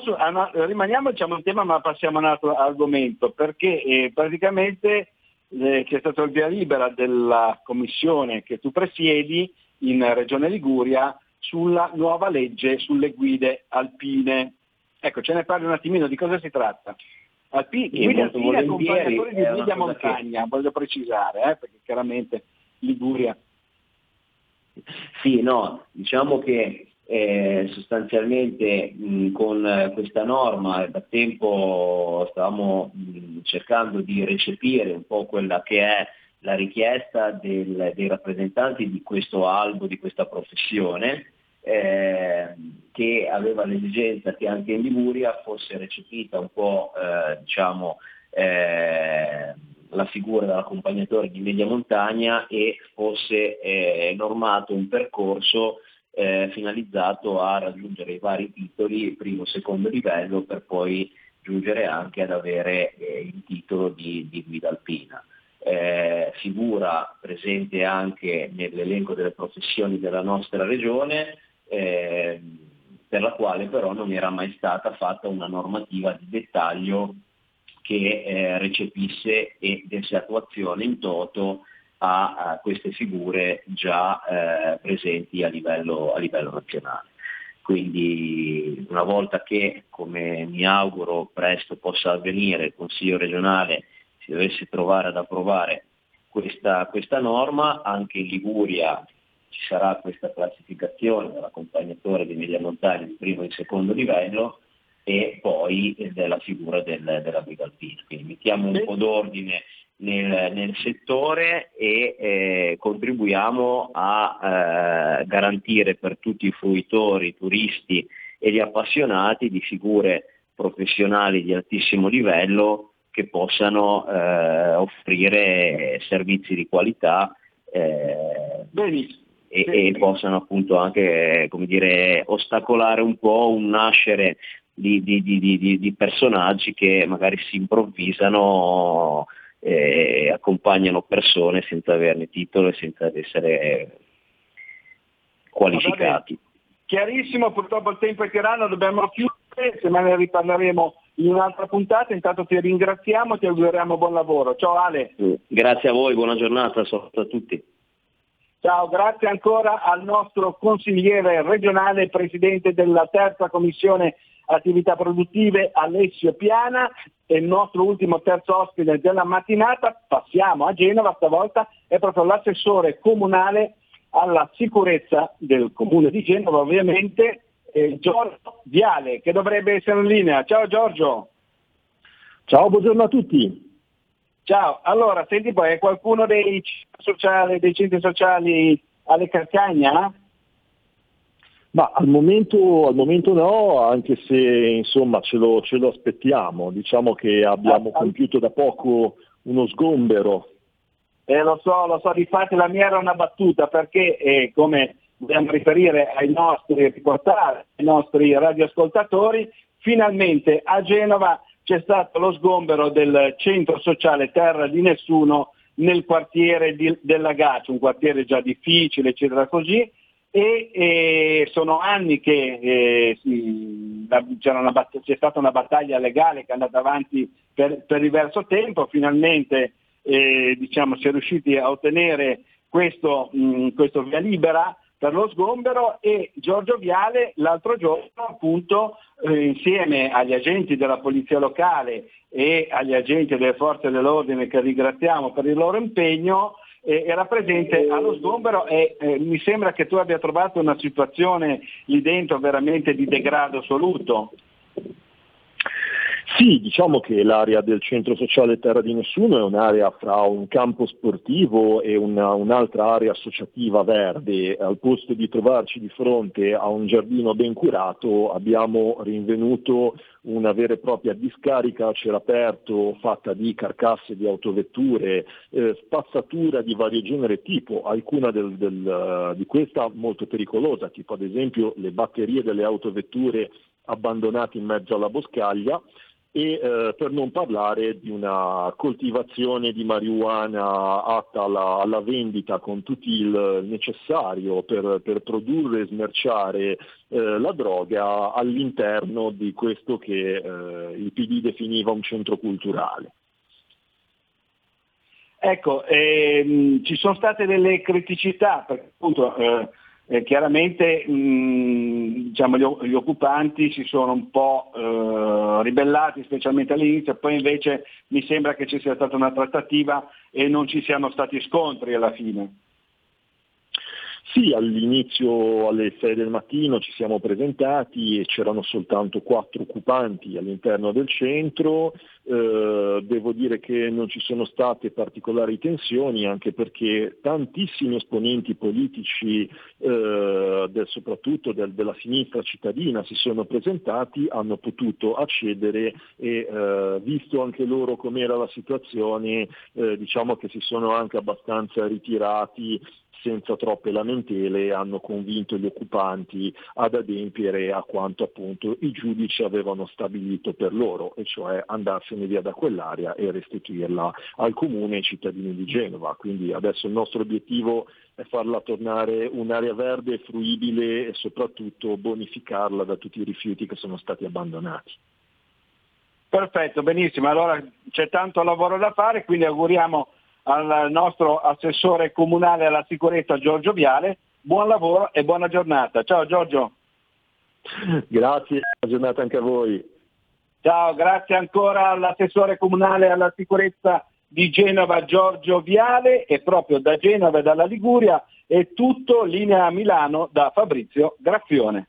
su, una, rimaniamo diciamo, un tema ma passiamo a un altro argomento perché eh, praticamente eh, c'è stato il via libera della commissione che tu presiedi in Regione Liguria sulla nuova legge sulle guide alpine. Ecco, ce ne parli un attimino di cosa si tratta. Alpi, guida alpine accompagnatori di media montagna, che... voglio precisare, eh, perché chiaramente Liguria. Sì, no, diciamo che eh, sostanzialmente mh, con questa norma da tempo stavamo mh, cercando di recepire un po' quella che è la richiesta del, dei rappresentanti di questo albo, di questa professione, eh, che aveva l'esigenza che anche in Liguria fosse recepita un po' eh, diciamo, eh, la figura dell'accompagnatore di media montagna e fosse eh, normato un percorso eh, finalizzato a raggiungere i vari titoli, primo e secondo livello, per poi giungere anche ad avere eh, il titolo di, di guida alpina. Eh, figura presente anche nell'elenco delle professioni della nostra regione, eh, per la quale però non era mai stata fatta una normativa di dettaglio che eh, recepisse e desse attuazione in toto a, a queste figure già eh, presenti a livello, a livello nazionale. Quindi una volta che, come mi auguro presto possa avvenire, il Consiglio regionale si dovesse trovare ad approvare questa, questa norma, anche in Liguria ci sarà questa classificazione dell'accompagnatore di media montagna di primo e secondo livello e poi della figura del, della guida alpina. Quindi mettiamo un po' d'ordine nel, nel settore e eh, contribuiamo a eh, garantire per tutti i fruitori, i turisti e gli appassionati di figure professionali di altissimo livello che possano eh, offrire servizi di qualità eh, e, e, possano appunto anche come dire, ostacolare un po' un nascere di, di, di, di personaggi che magari si improvvisano e accompagnano persone senza averne titolo e senza essere qualificati. Chiarissimo, purtroppo il tempo è tiranno, dobbiamo chiudere, se ne riparleremo in un'altra puntata, intanto ti ringraziamo e ti auguriamo buon lavoro. Ciao Ale. Grazie a voi, buona giornata a tutti. Ciao, grazie ancora al nostro consigliere regionale, presidente della terza commissione attività produttive Alessio Piana e il nostro ultimo terzo ospite della mattinata, passiamo a Genova, stavolta è proprio l'assessore comunale alla sicurezza del comune di Genova, ovviamente eh, Giorgio Viale, che dovrebbe essere in linea. Ciao Giorgio. Ciao, buongiorno a tutti. Ciao, allora senti poi, è qualcuno dei, sociali, dei centri sociali alle Carcagna? Ma al momento, al momento, no, anche se insomma ce lo, ce lo aspettiamo. Diciamo che abbiamo ah, ah. compiuto da poco uno sgombero. Eh, lo so, lo so, difatti la mia era una battuta perché eh, come dobbiamo riferire ai nostri riportari, ai nostri radioascoltatori, finalmente a Genova c'è stato lo sgombero del centro sociale Terra di Nessuno nel quartiere di, della Gaccia, un quartiere già difficile, eccetera così, e, e sono anni che eh, sì, batt- c'è stata una battaglia legale che è andata avanti per, per diverso tempo, finalmente eh, diciamo, si è riusciti a ottenere questo, mh, questo via libera per lo sgombero e Giorgio Viale l'altro giorno appunto eh, insieme agli agenti della polizia locale e agli agenti delle forze dell'ordine che ringraziamo per il loro impegno eh, era presente allo sgombero e eh, mi sembra che tu abbia trovato una situazione lì dentro veramente di degrado assoluto. Sì, diciamo che l'area del centro sociale Terra di Nessuno è un'area fra un campo sportivo e una, un'altra area associativa verde. Al posto di trovarci di fronte a un giardino ben curato abbiamo rinvenuto una vera e propria discarica a cielo aperto fatta di carcasse di autovetture, eh, spazzatura di vario genere tipo, alcuna del, del, di questa molto pericolosa, tipo ad esempio le batterie delle autovetture abbandonate in mezzo alla boscaglia, e eh, per non parlare di una coltivazione di marijuana atta alla, alla vendita con tutto il necessario per, per produrre e smerciare eh, la droga all'interno di questo che eh, il PD definiva un centro culturale. Ecco, ehm, ci sono state delle criticità, perché appunto eh, chiaramente mh, diciamo, gli, gli, occupanti si sono un po' eh, ribellati, specialmente all'inizio, poi invece mi sembra che ci sia stata una trattativa e non ci siano stati scontri alla fine. Sì, all'inizio alle 6 del mattino ci siamo presentati e c'erano soltanto quattro occupanti all'interno del centro, eh, devo dire che non ci sono state particolari tensioni anche perché tantissimi esponenti politici, eh, del, soprattutto del, della sinistra cittadina, si sono presentati, hanno potuto accedere e eh, visto anche loro com'era la situazione, eh, diciamo che si sono anche abbastanza ritirati senza troppe lamentele hanno convinto gli occupanti ad adempiere a quanto appunto i giudici avevano stabilito per loro, e cioè andarsene via da quell'area e restituirla al comune e ai cittadini di Genova. Quindi adesso il nostro obiettivo è farla tornare un'area verde fruibile e soprattutto bonificarla da tutti i rifiuti che sono stati abbandonati. Perfetto, benissimo. Allora c'è tanto lavoro da fare, quindi auguriamo al nostro assessore comunale alla sicurezza Giorgio Viale. Buon lavoro e buona giornata. Ciao Giorgio. Grazie, buona giornata anche a voi. Ciao, grazie ancora all'assessore comunale alla sicurezza di Genova Giorgio Viale e proprio da Genova e dalla Liguria È tutto linea Milano da Fabrizio Graffione.